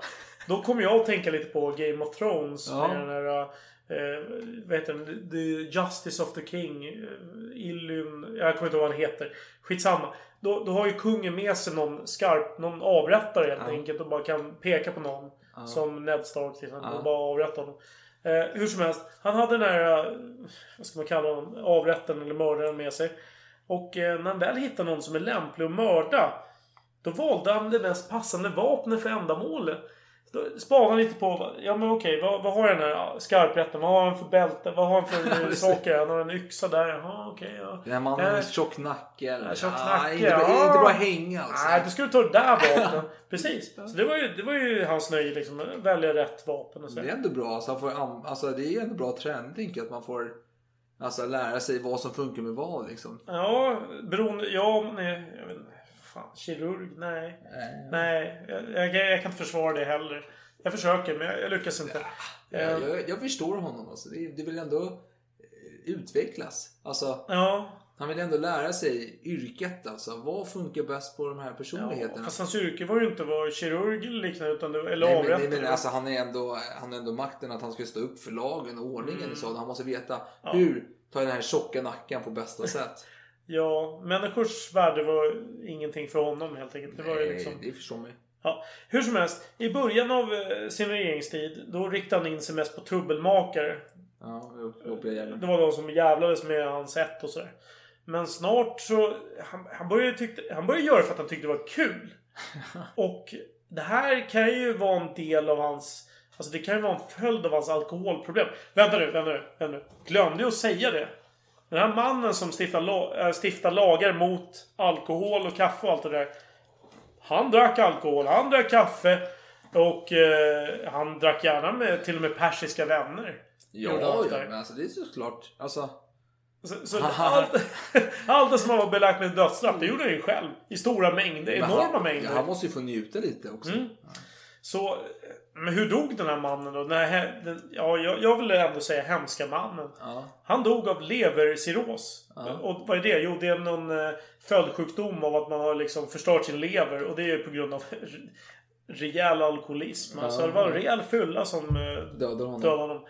Då kommer jag att tänka lite på Game of Thrones. Ja. Med den här... Eh, vad heter den? The Justice of the King. eh, Illyn... Jag kommer inte ihåg vad han heter. Skitsamma. Då, då har ju kungen med sig någon skarp... Någon avrättare helt Ja. enkelt. Och bara kan peka på någon. Som Ned Stark till exempel. Ja. Och bara avrätta honom. Eh, hur som helst. Han hade den här... eh, Vad ska man kalla honom? Avrättaren eller mördaren med sig. Och eh, när han väl hittar någon som är lämplig att mörda. Då valde han det mest passande vapnet för ändamålet. Han lite på, ja men okej, vad, vad har den här skarprätten? Vad har han för bälte? Vad har han för saker? Han har en yxa där. Jaha, okej. ja. Den här mannen har Eh, en tjock nacke. Ja, tjock Ah, nacke, inte, ja. inte bra hänga alltså. Nej, du skulle ta det där vapnet. Precis. Så det var ju, det var ju hans nöje liksom. Välja rätt vapen och så. Det är ändå bra. Alltså, han får, alltså, det är ändå bra träning. Att man får alltså, lära sig vad som funkar med vad liksom. Ja, beroende... Ja, nej. Jag vet inte. Fan, kirurg? Nej. Nej, jag, jag, jag kan inte försvara det heller. Jag försöker, men jag, jag lyckas inte. Jag, Eh, jag, jag förstår honom. Alltså. Det, det vill ändå eh, utvecklas. Alltså, Ja, han vill ändå lära sig yrket. Alltså. Vad funkar bäst på de här ja, personligheterna? fast hans yrke var ju inte att vara kirurg eller liknande. Utan det, eller Nej, men, nej, men alltså, han, är ändå, han har ändå makten att han ska stå upp för lagen och ordningen. Mm. Så han måste veta Ja. hur tar jag den här tjocka nacken på bästa sätt. Ja, människors värde var ingenting för honom helt enkelt. Det var ju liksom... det förstår man. Ja, hur som helst. I början av eh, sin regeringstid, då riktade han in sig mest på trubbelmakare. Ja, jo, då blir jag jävla. Det var de som jävlades med hans sätt och sådär. Men snart så... Han, han, började tyckte, han började göra för att han tyckte det var kul. Och det här kan ju vara en del av hans... Alltså det kan ju vara en följd av hans alkoholproblem. Vänta nu, vänta nu, vänta nu. Glömde jag att säga det? Den här mannen som stiftar, la, äh, stiftar lagar mot alkohol och kaffe och allt det där. Han drack alkohol, han drack kaffe. Och eh, han drack gärna med till och med persiska vänner. Ja, ja, men alltså det är såklart. Alltså, Så, så allt, allt det som han var belagt med dödsstraff, det gjorde han ju själv. I stora mängder. men Enorma han, mängder. Ja, han måste ju få njuta lite också. Mm. Så, men hur dog den här mannen då? Nej, den, ja, jag, jag vill ändå säga hemska mannen. Ja. Han dog av levercirros. Ja. Och vad är det? Jo, det är någon eh, följdsjukdom av att man har liksom förstört sin lever. Och det är på grund av re- rejäl alkoholism. Alltså det var en rejäl fylla som eh, Dödar honom. dödade honom.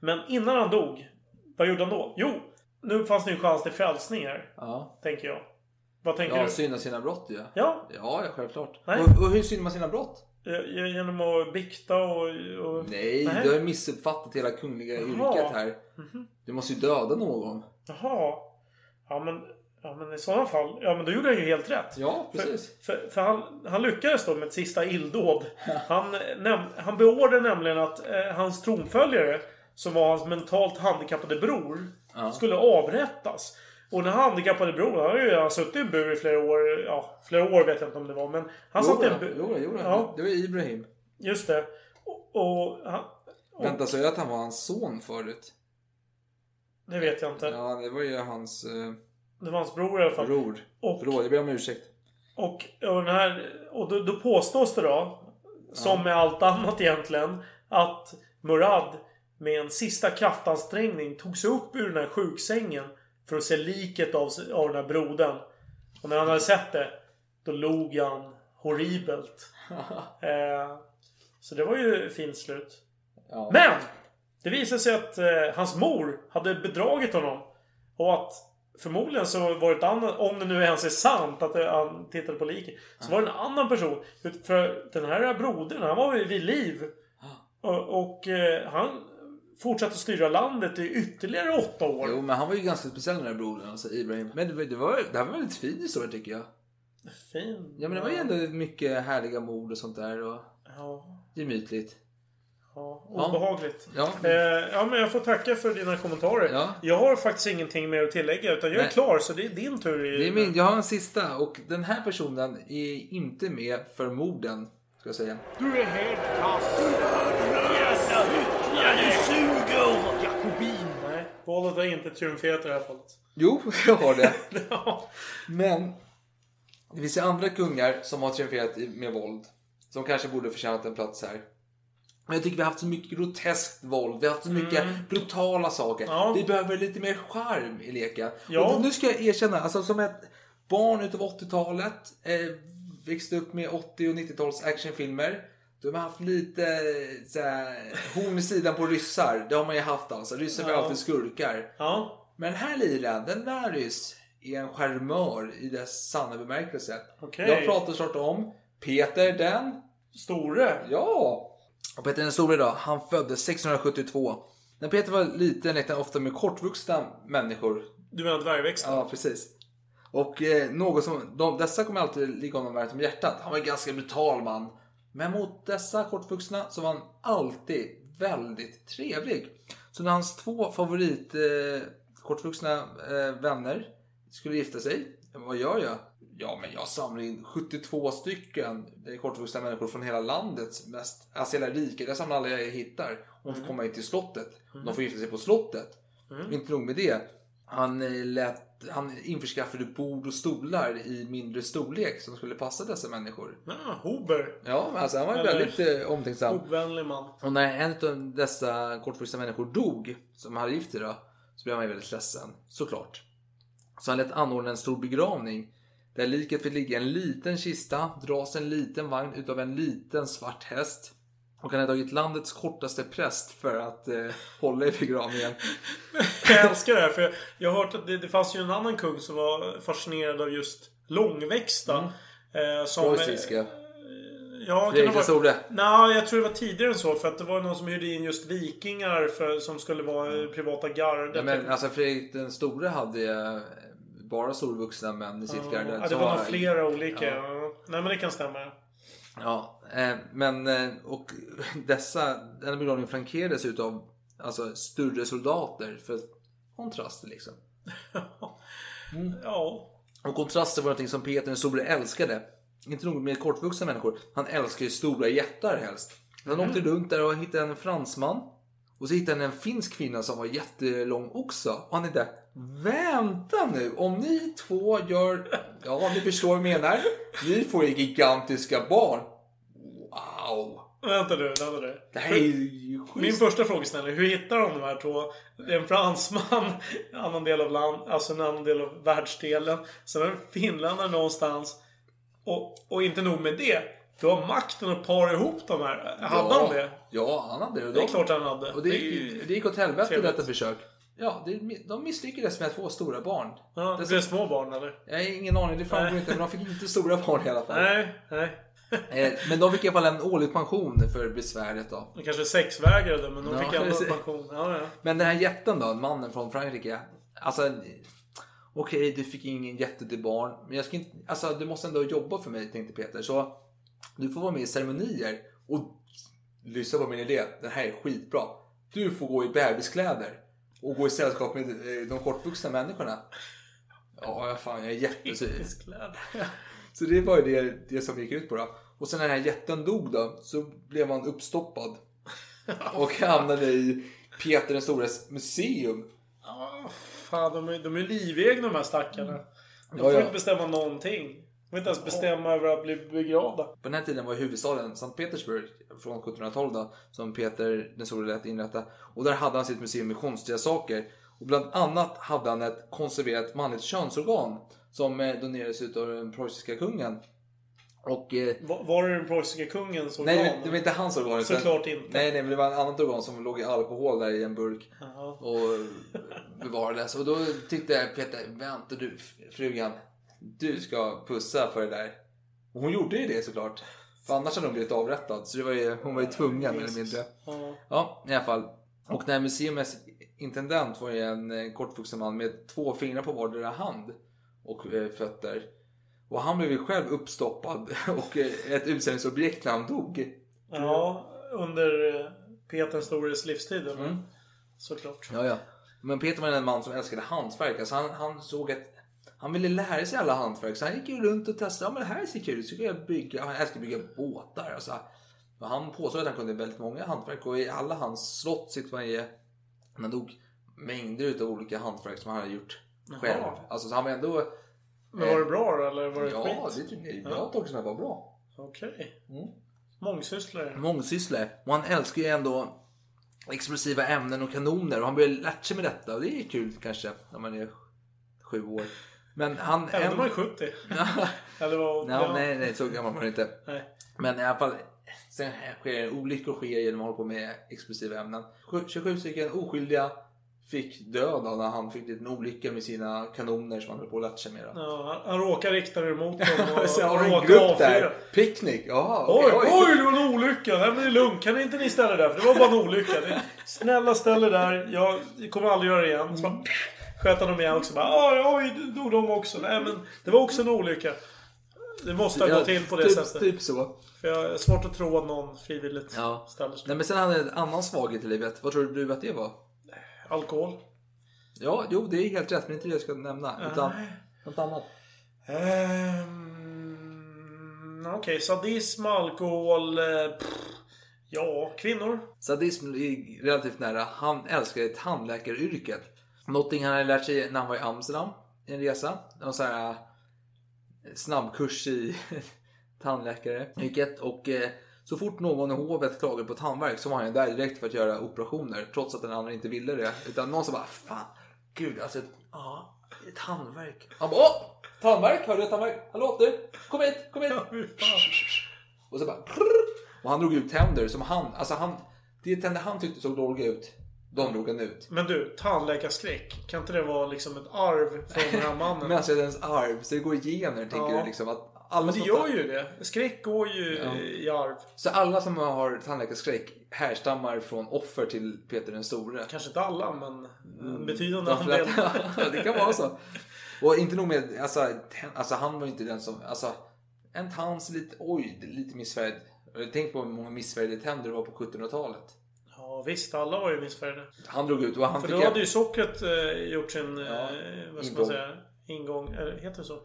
Men innan han dog, vad gjorde han då? Jo, nu fanns det en chans till frälsning här. Ja. Tänker jag. Vad tänker Ja, du? synda sina brott ju. Ja. Ja, Ja, ja, självklart. Nej. Och, och hur syndar man sina brott? Genom att bikta och... och... Nej, Nej. du har missuppfattat hela kungliga Jaha. yrket här. Du måste ju döda någon. Jaha. Ja men, ja men i sådana fall. Ja men då gjorde han ju helt rätt. Ja, precis. För, för, för han, han lyckades då med ett sista illdåd. Han, näm, han beordrade nämligen att eh, hans tronföljare, som var hans mentalt handikappade bror, Ja. skulle avrättas. Och den handikappade bror, han har ju redan suttit i bur i flera år. Ja, flera år vet jag inte om det var. Men han Jo, satt i en bur. jo, jo. Ja. Det var Ibrahim. Just det. Och, och, han, och Vänta, så jag att han var hans son förut? Det vet jag inte. Ja, det var ju hans eh, Det var hans bror i alla fall. bror. Och, Förlåt, jag ber om ursäkt. och, och, den här, och då, då påstås det då, som med allt annat egentligen, att Murad med en sista kraftansträngning tog sig upp ur den här sjuksängen för att se liket av, av den här brodern. Och när han hade sett det, då log han horribelt. eh, så det var ju fint slut. Ja. Men! Det visade sig att eh, hans mor hade bedragit honom. Och att Förmodligen så var det ett annat, om det nu ens är sant att det- han tittade på liket. Så var det en annan person. För den här brodern, han var vid vid liv. Och, och eh, han fortsatte styra landet i ytterligare åtta år. Jo, men han var ju ganska speciell den där brodern, alltså Ibrahim. Men det, var- det, var, det här var en väldigt fin historia tycker jag. Fin. Ja, men det var ju ändå mycket härliga mord och sånt där och Ja, gemytligt. ja, obehagligt. Ja. Eh, ja, men jag får tacka för dina kommentarer. Ja. Jag har faktiskt ingenting mer att tillägga. Utan jag är Nej. klar, så det är din tur. i- Det är min, jag har en sista och den här personen är inte med för morden, ska jag säga. Du är helt kass. Hycklare! Du suger! Jakobin. Nej, våldet har inte triumferat i det här fallet. Jo, jag har det. Ja. Men det finns ju andra kungar som har triumferat med våld. Som kanske borde förtjänat en plats här. Men jag tycker vi har haft så mycket groteskt våld. Vi har haft så mycket brutala saker. Mm. Ja. Vi behöver lite mer charm i leken. Ja. Och nu ska jag erkänna, alltså som ett barn utav 80-talet. Eh, växte upp med 80 och 90-tals actionfilmer. De har haft lite eh, såhär, horn i sidan på ryssar. Det har man ju haft alltså. Ryssar var Ja. alltid skurkar. Ja. Men den här liran, den där ryss, är en charmör i dess sanna bemärkelse. Okej. Jag pratar snart om Peter den... Store. Ja! Och Peter den store då, han föddes 1672. När Peter var liten lekte han ofta med kortvuxna människor. Du menar dvärgväxten? Ja, precis. Och eh, något som, de, dessa kommer alltid ligga honom varmt om hjärtat. Han var en ganska brutal man. Men mot dessa kortvuxna så var han alltid väldigt trevlig. Så när hans två favorit eh, kortvuxna eh, vänner skulle gifta sig, vad gör jag? Ja, men jag samlar in 72 stycken eh, kortvuxna människor från hela landet, mest, alltså hela riket. Jag samlar alla jag hittar. Och de får komma in till slottet. De får gifta sig på slottet. Inte nog med det. Han, eh, lät, han införskaffade bord och stolar i mindre storlek som skulle passa dessa människor. Ja, Hober. Ja, alltså han var Eller- väldigt eh, omtänksam. Ovänlig man. Och när en av dessa kortvuxna människor dog, som hade gift sig då, så blev han ju väldigt ledsen, såklart. Så han lät anordna en stor begravning. Där liket fick ligga i en liten kista, dras en liten vagn utav en liten svart häst. Och han hade tagit landets kortaste präst för att eh, hålla i begravningen. Jag älskar det här för jag har hört att det, det fanns ju en annan kung som var fascinerad av just långväxta. Eh, som, Preussiska. eh, Ja, Fredrik den store. Nej, jag tror det var tidigare än så. För att det var någon som hyrde in just vikingar för, som skulle vara eh, privata gardet. Ja, men alltså Fredrik den store hade eh, bara storvuxna män i sitt garde. ja, det var nog flera olika. Ja. Nej, men det kan stämma. Ja, eh, men och och dessa, denna begravning flankerades utav alltså, större soldater för kontraster liksom. Ja. Och kontraster var någonting som Peter den store älskade. Inte nog med kortvuxna människor, han älskar ju stora jättar helst. Han åkte runt där och hittade en fransman. Och så hittade han en finsk kvinna som var jättelång också. Och han tänkte, vänta nu, om ni två gör, ja ni förstår vad jag menar. Ni får ju gigantiska barn. Wow! Vänta du, vänta du. Det här är ju Min schysst. första frågeställning. Hur hittar de de här två? Det är en fransman, en annan del av land, alltså en annan del av världsdelen. Sen är det en finländare någonstans. Och, och inte nog med det. Du har makten att para ihop de här. Hade han det? Ja, han hade det. Det är klart han hade. Och det, är gick, det gick åt helvete trevligt. detta försök. Ja, det, de misslyckades med två stora barn. Ja, det är små barn eller? Jag har ingen aning, det framgår inte. Men de fick inte stora barn i alla fall. Nej, nej. Eh, Men de fick i alla fall en årlig pension för besväret då. De kanske sexvägrade men de Ja, fick ändå pension. Ja, ja. Men den här jätten då, mannen från Frankrike. Alltså, okej du fick ingen jätte till barn. Men jag ska inte, alltså du måste ändå jobba för mig tänkte Peter. Så du får vara med i ceremonier. Och lyssna på min idé, den här är skitbra. Du får gå i bebiskläder. Och gå i sällskap med eh, de kortvuxna människorna. Ja, fan jag är. Kläder. Så det var ju det, det som gick ut på då. Och sen när den här jätten dog då, så blev han uppstoppad. Och hamnade i Peter den stores museum. Ja, fan de är, de är livegna de här stackarna. De Ja, får ja. inte bestämma någonting. De inte ens bestämma över att bli begravda. På den här tiden var huvudstaden Sankt Petersburg från 1712 då, som Peter den store lät inrätta. Och där hade han sitt museum med konstiga saker. Och bland annat hade han ett konserverat manligt könsorgan som eh, donerades ut av den preussiska kungen. Och... Eh, Var, var det den preussiska kungens organ? nej, det var- inte hans organ. Såklart inte. Nej, nej, men det var en annat organ som låg i alkohol där i en burk. Jaha. Och bevarades. Och då tyckte Peter, vänta du frugan. Du ska pussa för det där. Och hon gjorde ju det såklart. För annars hade hon blivit avrättad. Så det var ju, hon var ju tvungen eller mindre. Ja. I alla fall. Och den här museumets intendent var ju en eh, kortvuxen man med två fingrar på vardera hand och eh, fötter. Och han blev ju själv uppstoppad och eh, ett utställningsobjekt när han dog. ja, under Peter den stores livstid. Mm. Såklart. Ja, ja. Men Peter var en man som älskade hantverk. Alltså han, han såg att han ville lära sig alla hantverk. Så han gick ju runt och testade. Ja, men det här ser kul ut. Så kan jag bygga. Han älskade bygga båtar. Alltså. Han påstod att han kunde väldigt många hantverk. Och i alla hans slott sitter man i... Han dog mängder utav olika hantverk som han hade gjort själv. Jaha. Alltså, så han var ändå... Men var det bra då, eller var det Ja, skit? det tycker jag. Jag tolkar som att det var bra. Okej. Mm. Mångsysslare. Mångsysslare. Och han älskar ju ändå explosiva ämnen och kanoner. Och han börjar lärt sig med detta. Och det är kul kanske när man är sju år. Men han... Även om man är 70. eller vad? Ja, nej, nej, så gammal var han inte. Nej. Men i alla fall, sen sker olyckor sker genom att hålla på med explosiva ämnen. Sju- 27 stycken oskyldiga fick död av när han fick en olycka med sina kanoner som han höll på att lära sig med. Ja, han, han råkar rikta det mot dem och, Sen har en grupp där. Picknick. Jaha, Oj, okej, oj, det var en olycka. Nej, men det är lugnt. Kan inte ni ställa er där? För det var bara en olycka. Snälla ställ er där. Jag kommer aldrig göra det igen. Så bara, sköt dem igen också. Bara, oj, oj, dog de också. Nej, men det var också en olycka. Det måste ha gått till på det typ, sättet. Typ så. För jag har svårt att tro att någon frivilligt Ja. ställer sig. Nej, men sen hade han en annan svaghet i livet. Vad tror du att det var? Alkohol. Ja, jo, det är helt rätt, men inte det jag ska nämna. Utan Nej. något annat. Ehm, Okej, sadism, alkohol. eh, Pff, ja, kvinnor. Sadism är relativt nära. Han älskade tandläkaryrket. Någonting han hade lärt sig när han var i Amsterdam. i En resa. Någon sån här eh, snabbkurs i tandläkaryrket. Och eh, så fort någon i hovet klagade på tandvärk så var han där direkt för att göra operationer. Trots att den andra inte ville det. Utan någon som bara, fan, gud alltså, ja, tandvärk. Han bara, åh! Tandvärk, hörde du tandvärk? Hallå du, kom hit, kom hit. Och så bara... Och han drog ut tänder som han... Alltså han... Det tänder han tyckte såg dåliga ut. De drog han ut. Men du, tandläkarskräck. Kan inte det vara liksom ett arv från den här mannen? Mänsklighetens arv. Så det går i gener tänker Ja. du liksom. Att alla Men det som gör ju det. Skräck går ju Ja. i arv. Så alla som har tandläkarskräck härstammar från offer till Peter den store. Kanske inte alla, men en betydande andel. det kan vara så. Och inte nog med, alltså, ten- alltså han var ju inte den som, alltså en tand ser lite, oj, det är lite missfärgad. Tänk på hur många missfärgade tänder det var på 1700-talet. Ja visst, alla var ju missfärgade. Han drog ut och han För fick... då hade ju sockret eh, gjort sin, eh, vad ska ingång. man säga, ingång, eller heter det så?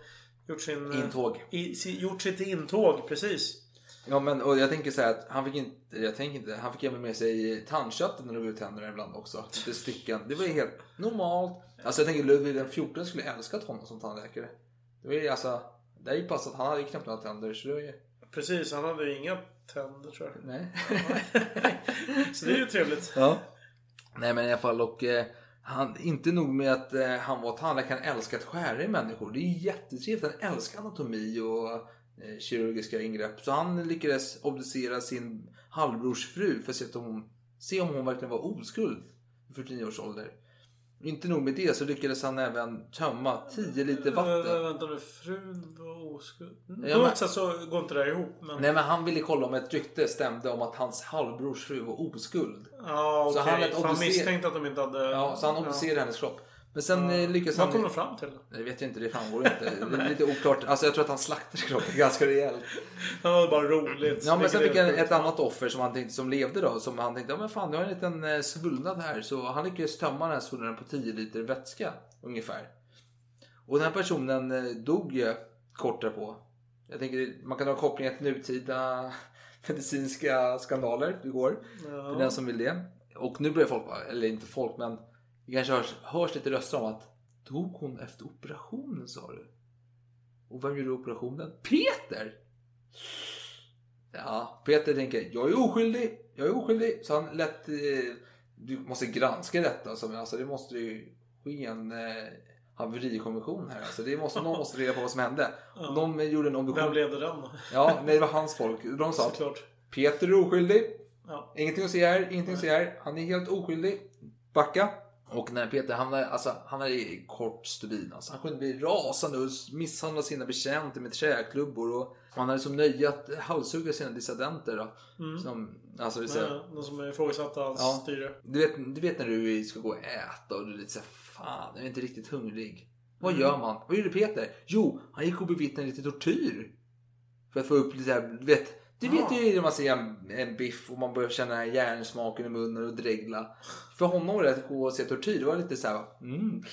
Gjort sin... eh, Intåg. I, si, gjort sitt intåg, precis. Ja men och jag tänker så här att han fick inte, jag tänker inte, han fick även med sig tandköttet när var ut tänderna ibland också. Lite stycken. Det var ju helt normalt. Alltså jag tänker Ludvig den 14 skulle älskat honom som tandläkare. Det var ju alltså, det är ju passat, han hade ju knappt några tänder så det var ju, Precis, han hade ju inga tänder tror jag. nej. Så det är ju trevligt. Ja. Nej men i alla fall och eh, han, inte nog med att eh, han var tandläkare, han älskade att skära i människor. Det är jättetrevligt, han älskar anatomi och eh, kirurgiska ingrepp. Så han lyckades obducera sin halvbrors fru för att se, att hon, se om hon verkligen var oskuld i 49 års ålder. Inte nog med det så lyckades han även tömma 10 liter vatten. vänta nu, frun var oskuld. På Ja, men- något sätt så går inte det här ihop. Men... Nej men han ville kolla om ett rykte stämde om att hans halvbrors fru var oskuld. Ja, okej. han För han obducer- misstänkte att de inte hade... Ja, så han obducerade hennes kropp. Men sen ja. lyckades han... Vad kom de fram till? Det vet jag inte, det framgår inte. Det är lite oklart. Alltså jag tror att han slaktade kroppen ganska rejält. Det var bara roligt. Ja men sen fick han ett annat offer som han tänkte som levde då. Som han tänkte, ja men fan du har en liten eh, svullnad här. Så han lyckades tömma den här svullnaden på 10 liter vätska ungefär. Och den här personen eh, dog ju kort därpå. Jag tänker man kan ha kopplingar till nutida medicinska skandaler. Det går. Ja. För den som vill det. Och nu börjar folk, eller inte folk men det kanske hörs, hörs lite röster om att dog hon efter operationen sa du? Och vem gjorde operationen? Peter! Ja, Peter tänker jag är oskyldig, jag är oskyldig. Så han lätt, eh, du måste granska detta. Så, men alltså, det måste ju ske en, eh, haverikommission här. Alltså det måste, någon måste reda på vad som hände. Och de gjorde en obduktion. Vem ledde den då? Ja, nej, det var hans folk. De sa Såklart. Peter är oskyldig. Ja. Ingenting att se här, ingenting att se här. Han är helt oskyldig. Backa. Och när Peter hamnade, alltså, han var i kort stubin. Alltså, han kunde bli rasande och misshandla sina betjänter med träklubbor. Och han hade som nöje att halshugga sina dissidenter. Då, som, alltså, det säga, Ja, Någon som ifrågasatte hans Ja. styre. du, vet, du vet när du ska gå och äta och du är lite såhär, fan jag är inte riktigt hungrig. Vad gör man? Vad gjorde Peter? Jo, han gick och bevittnade lite tortyr. För att få upp lite du vet. Du vet ju när man ser en, en biff och man börjar känna järnsmaken i munnen och dregla. För honom var det att gå och se tortyr, det var lite såhär, mm,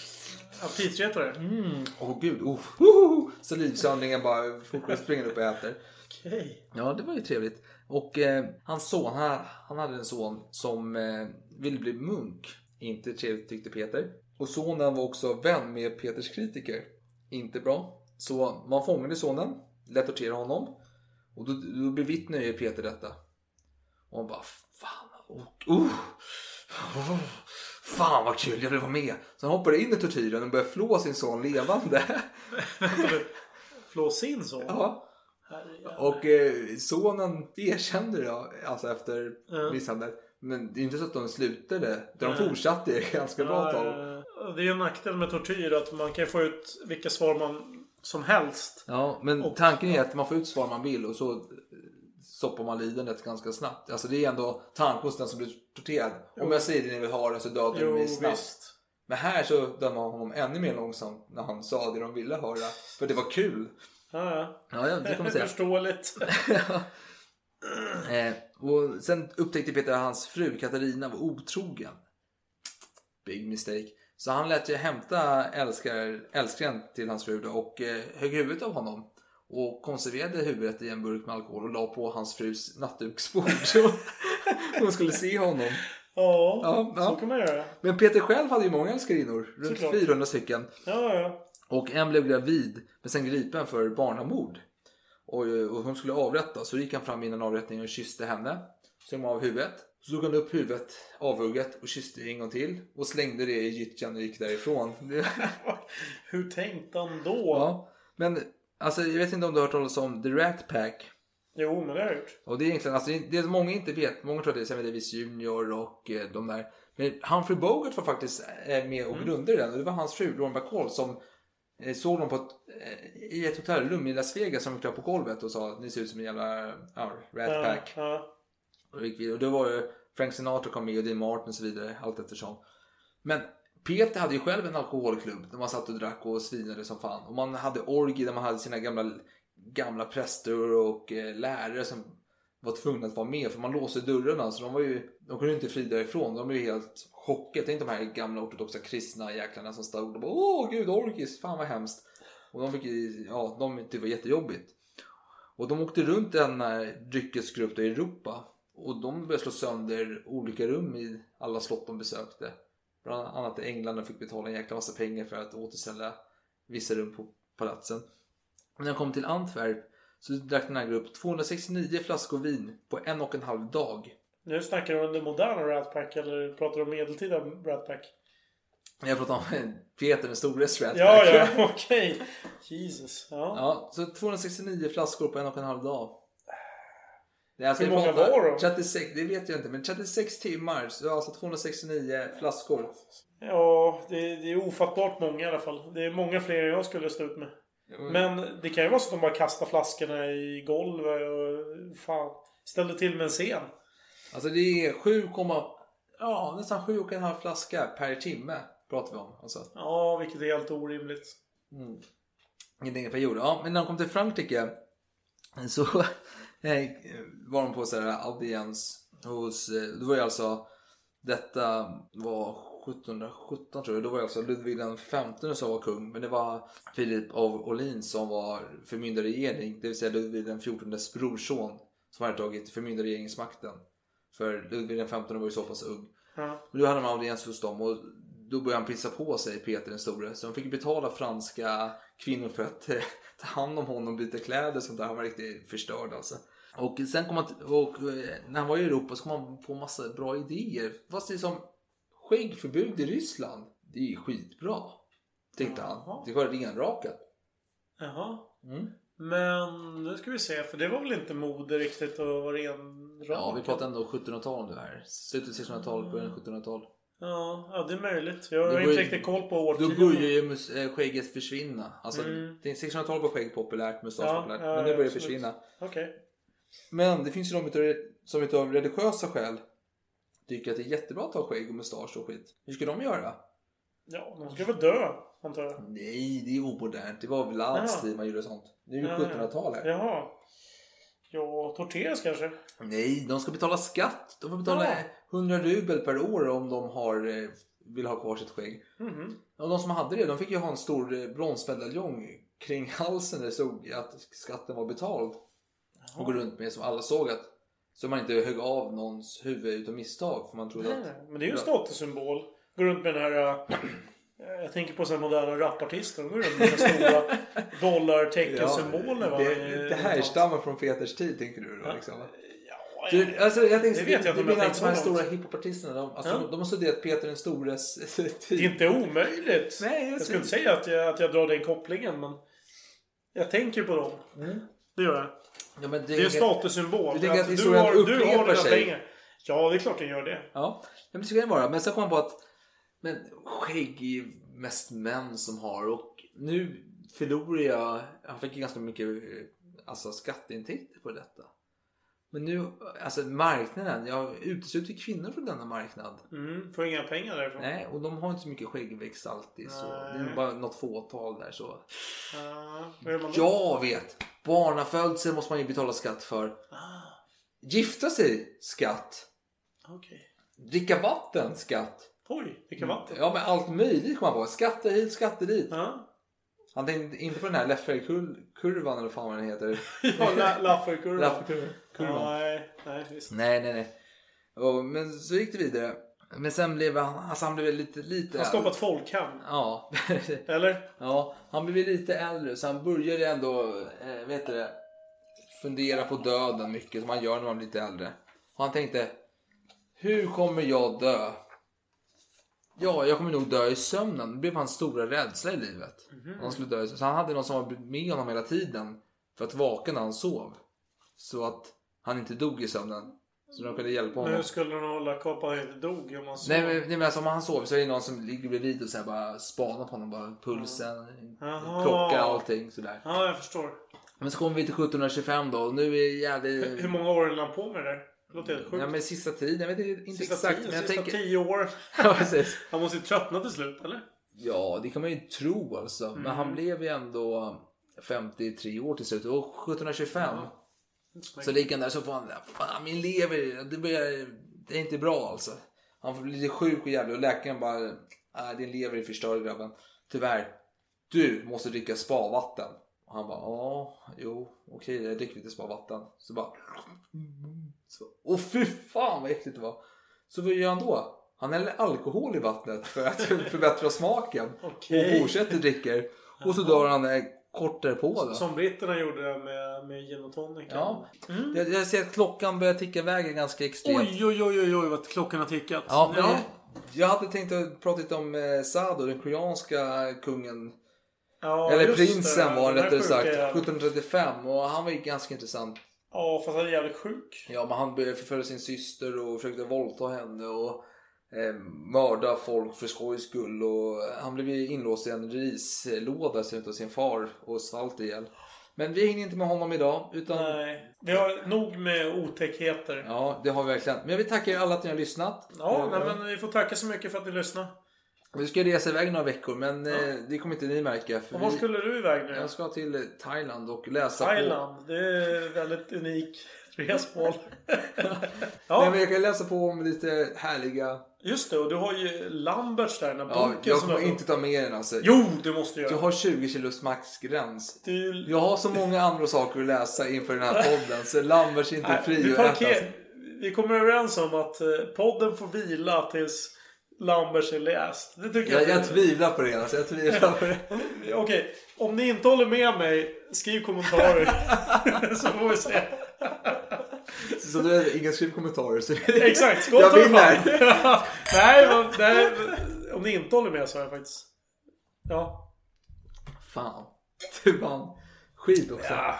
Aptitretare. mm, åh gud, oh, oh, salivsöndringen bara springa upp och äter. Okej. Ja, det var ju trevligt. Och eh, hans son, han, han hade en son som eh, ville bli munk. Inte trevligt tyckte Peter. Och sonen var också vän med Peters kritiker. Inte bra. Så man fångade sonen, lät tortera honom. Och då, då bevittnar ju Peter detta. Och han bara, fan, oh, oh, oh, fan vad kul, jag vill vara med. Så han hoppade in i tortyren och började flå sin son levande. Flå sin son? ja. Och eh, sonen erkände det alltså efter Ja. misshandel. Men det är inte så att de slutade. De Nej. fortsatte ganska bra tag. Det är en nackdel med tortyr att man kan få ut vilka svar man som helst. Ja, men Och- tanken är att man får ut svar man vill och så eh, stoppar man lidandet ganska snabbt. Alltså det är ändå tanken hos den som blir torterad. Om jag säger det ni vill ha det så dödar du Jo, mig snabbt. visst. Men här så dömde man honom ännu mer långsamt när han sa det de ville höra. För det var kul. Ja, ja. Ja, ja det kan man säga. Förståeligt. Eh, och sen upptäckte Peter att hans fru Katarina var otrogen. Big mistake. Så han lät ju hämta älskar, älskaren till hans fru då och eh, högg huvudet av honom. Och konserverade huvudet i en burk med alkohol och la på hans frus nattduksbord. Så hon skulle se honom. Ja, Ja, ja. så kan man göra. Men Peter själv hade ju många älskarinnor. Runt Såklart. 400 stycken. Ja, ja. Och en blev gravid men sen gripen för barnamord. Och, och hon skulle avrättas. Så gick han fram innan avrättningen och kysste henne. Sög av huvudet. Så tog han upp huvudet avhugget och kysste en gång till. Och slängde det i gyttjan och gick därifrån. Hur tänkte han då? ja. Men alltså, jag vet inte om du har hört talas om The Rat Pack. Jo, men det har jag gjort. Och det är egentligen, alltså, det är många inte vet. Många tror att det är Sammy Davis Jr och eh, de där. Men Humphrey Bogart var faktiskt eh, med och grundade den. Och det var hans fru Lauren Bacall som eh, såg dem på ett, eh, i ett hotellrum i Las Vegas som kröp på golvet och sa ni ser ut som en jävla ja, Rat Pack. Ja, ja. Och, det gick vidare. och då var ju Frank Sinatra kom med och Dean Martin och så vidare allt eftersom. Men Peter hade ju själv en alkoholklubb där man satt och drack och svinade som fan. Och man hade orgi där man hade sina gamla, gamla präster och eh, lärare som var tvungna att vara med för man låste dörrarna så de var ju, de kunde ju inte fly därifrån. De var ju helt chockade. Tänk de här gamla ortodoxa kristna jäklarna som stod och bara åh gud orgis, fan vad hemskt. Och de fick ju, ja de tyckte det var jättejobbigt. Och de åkte runt en dryckesgrupp i Europa. Och de började slå sönder olika rum i alla slott de besökte. Bland annat England fick betala en jäkla massa pengar för att återställa vissa rum på palatsen. När de kom till Antwerp så drack den här gruppen 269 flaskor vin på en och en halv dag. Nu snackar du om det moderna Rat Pack eller pratar du om medeltida Rat Pack? Jag pratar om Peter den store Rat Ja, Pack. ja, okej. Jesus. Ja. Ja, så 269 flaskor på en och en halv dag. Det är alltså Hur många var de? 36, det vet jag inte, men 36 timmar. Så alltså 269 flaskor. Ja, det, det är ofattbart många i alla fall. Det är många fler än jag skulle stå ut med. Men det kan ju vara så att de bara kastar flaskorna i golvet och fan ställde till med en scen. Alltså det är 7, ja, nästan 7 och en halv flaska per timme pratar vi om. Alltså. Ja, vilket är helt orimligt. Mm. Ingenting per jord. Ja, men när de kom till Frankrike så var de på så här audiens hos, eh, det var ju alltså, detta var 1717 tror jag, då var det alltså Ludvig den XV som var kung, men det var Filip av Orleans som var förmyndarregering, det vill säga Ludvig den XIVs brorson som hade tagit förmyndarregeringsmakten. För Ludvig den XV var ju så pass ung. Ja. Och då hade de audiens hos dem och då började han pissa på sig, Peter den store. Så de fick betala franska kvinnor för att eh, ta hand om honom, byta kläder och sånt där. Han var riktigt förstörd alltså. Och sen kom han, och eh, när han var i Europa så kom han på massa bra idéer. Fast det är som skäggförbud i Ryssland. Det är ju skitbra. Han. Jaha. Det var renrakat. Jaha. Mm. Men nu ska vi se, för det var väl inte mode riktigt att vara renrak? Ja, vi pratar ändå 1700-tal nu här. Slutet 1600-tal, början 1700-tal. Ja, ja, det är möjligt. Jag Då har inte riktigt koll på Då årtionden. börjar ju eh, skägget försvinna. Alltså, Mm. det är 1600-talet var skägg populärt, mustasch Ja, populärt. ja, men nu börjar det försvinna. Okej. Men det finns ju de som utav religiösa skäl tycker att det är jättebra att ha skägg och mustasch och skit. Hur ska de göra? Ja, de ska väl dö, antar jag. Nej, det är omodernt. Det var väl alls tid man gjorde sånt. Det är ju Ja, 1700-tal här. Jaha. Ja, torteras kanske? Nej, de ska betala skatt. De får betala Ja. 100 rubel per år om de har, eh, vill ha kvar sitt skägg. Mhm. Och de som hade det, de fick ju ha en stor eh, bronsmedaljong kring halsen där det stod att skatten var betald. Och gå runt med så alla såg att så man inte högg av någons huvud utav misstag. För man trodde Nej, att... men det är ju en statussymbol. Går runt med den här... äh, Jag tänker på så här moderna rapartister. De går runt med den stora dollarteckensymbolen. va? det, det härstammar från Peters tid tänker du då? Liksom. Ja, Du, alltså, jag tänkte, Det vet jag inte det om jag tänkte att de här stora hiphopartisterna, de, alltså, Ja. de, de har studerat Peter den stores Det tid. är inte omöjligt. Nej, jag jag skulle inte säga att jag, att jag drar den kopplingen, men... Jag tänker på dem. Det gör jag. Ja, men Det är en statussymbol. Du tänker att du har, du har dina sig? pengar. Ja, det är klart den gör det. Ja, men det ska det vara. Men sen kom man på att men skägg är ju mest män som har och nu förlorar jag, jag fick ju ganska mycket eh, alltså, skatteintäkter på detta. Men nu, alltså marknaden, jag utesluter kvinnor från denna marknad. Mm, får inga pengar därifrån. Nej, och de har inte så mycket skäggväxt alltid. Så det är bara något fåtal där så. Då? Jag vet! Barnafödsel måste man ju betala skatt för. Ah, Gifta sig, skatt. Okej. Dricka vatten, skatt. Oj, vilka vatten. Ja men allt möjligt kommer man på. Skatta hit, skatta dit. Ja. Han tänkte inte på den här Lefferkurvan eller vad fan den heter. Ja, la- Lafferkurvan. Lafferkurvan. Nej, nej, visst. Nej, nej, nej. Och, men så gick det vidare. Men sen blev han, alltså han blev lite, lite... Han skapat folkhem. Ja. Eller? ja, han blev lite äldre så han började ändå, eh, vet du det, fundera på döden mycket som man gör när man blir lite äldre. Och han tänkte, hur kommer jag dö? Ja, jag kommer nog dö i sömnen. Det blev hans stora rädsla i livet. Han skulle dö. Så han hade någon som var med honom hela tiden för att vaka när han sov. Så att han inte dog i sömnen. Så de kunde hjälpa Men honom. hur skulle de hålla koll på att han inte dog om han sov? Nej men, nej, men alltså, om han sover så är det någon som ligger bredvid och så här bara spanar på honom. Bara pulsen, Jaha. klocka, allting sådär. Ja, jag förstår. Men så kommer vi till 1725 då och nu är jävligt... Hur många år höll han på med det där? Låter helt sjukt. Ja men sista tiden, jag vet inte, inte sista exakt tio, men jag sista tänker... tio år. Ja precis. Han måste ju tröttna till slut, eller? Ja det kan man ju tro alltså. Men Mm. han blev ju ändå 53 år till slut och 1725 Ja. så ligger han där så får han, fan min lever, det, börjar, det är inte bra alltså. Han får bli lite sjuk och jävlig och läkaren bara, nej din lever är förstörd grabben. Tyvärr, du måste dricka spavatten. Och han bara, ja, jo, okej jag dricker lite spavatten. Så bara, så, åh fy fan vad äckligt det var. Så vad gör han då? Han häller alkohol i vattnet för att förbättra smaken. Okej. Och fortsätter dricka. Och så dör han eh, kort därpå då. Som britterna gjorde med, med gin och tonic. Ja. Jag, jag ser att klockan börjar ticka iväg ganska extremt. Oj, oj, oj, oj, oj, vad klockan har tickat. Ja, men Jag, hade tänkt att prata lite om eh, Sado, den koreanska kungen. Ja, eller prinsen det. var här rättare sagt. jäveln. 1735 och han var ju ganska intressant. Ja, fast han är jävligt sjuk. Ja, men han började förfölja sin syster och försökte våldta henne och eh, mörda folk för skojs skull. Och han blev inlåst i en rislåda utav sin far och svalt ihjäl. Men vi hinner inte med honom idag. Utan, Nej. Vi har nog med otäckheter. Ja, det har vi verkligen. Men jag vill tacka er alla att ni har lyssnat. Ja, nej, men vi får tacka så mycket för att ni lyssnade. Vi ska resa iväg några veckor men eh, det kommer inte ni märka. För Och vi- skulle du iväg nu? Jag ska till Thailand och läsa Thailand. Det är väldigt unik resmål. på. ja, Nej, men jag kan läsa på om lite härliga... just det. Och du har ju Lamberts där, den här Ja, boken jag som kommer har- inte ta med den alltså. Jo, du måste Jag göra. har 20 kilos maxgräns. Du... Jag har så många andra saker att läsa inför den här podden så Lamberts är inte Nej, fri att äta. vi kommer överens om att eh, podden får vila tills Lamberts är läst. Det tycker jag. Jag, jag tvivlar på det alltså. Jag tvivlar på det. Okej, om ni inte håller med mig, skriv kommentarer. så får vi se. Så du har inga skrivkommentarer. Så... Exakt, skål Jag vinner. nej, men, nej, om ni inte håller med så har jag faktiskt... Ja. Fan. Du vann skit också. Ja.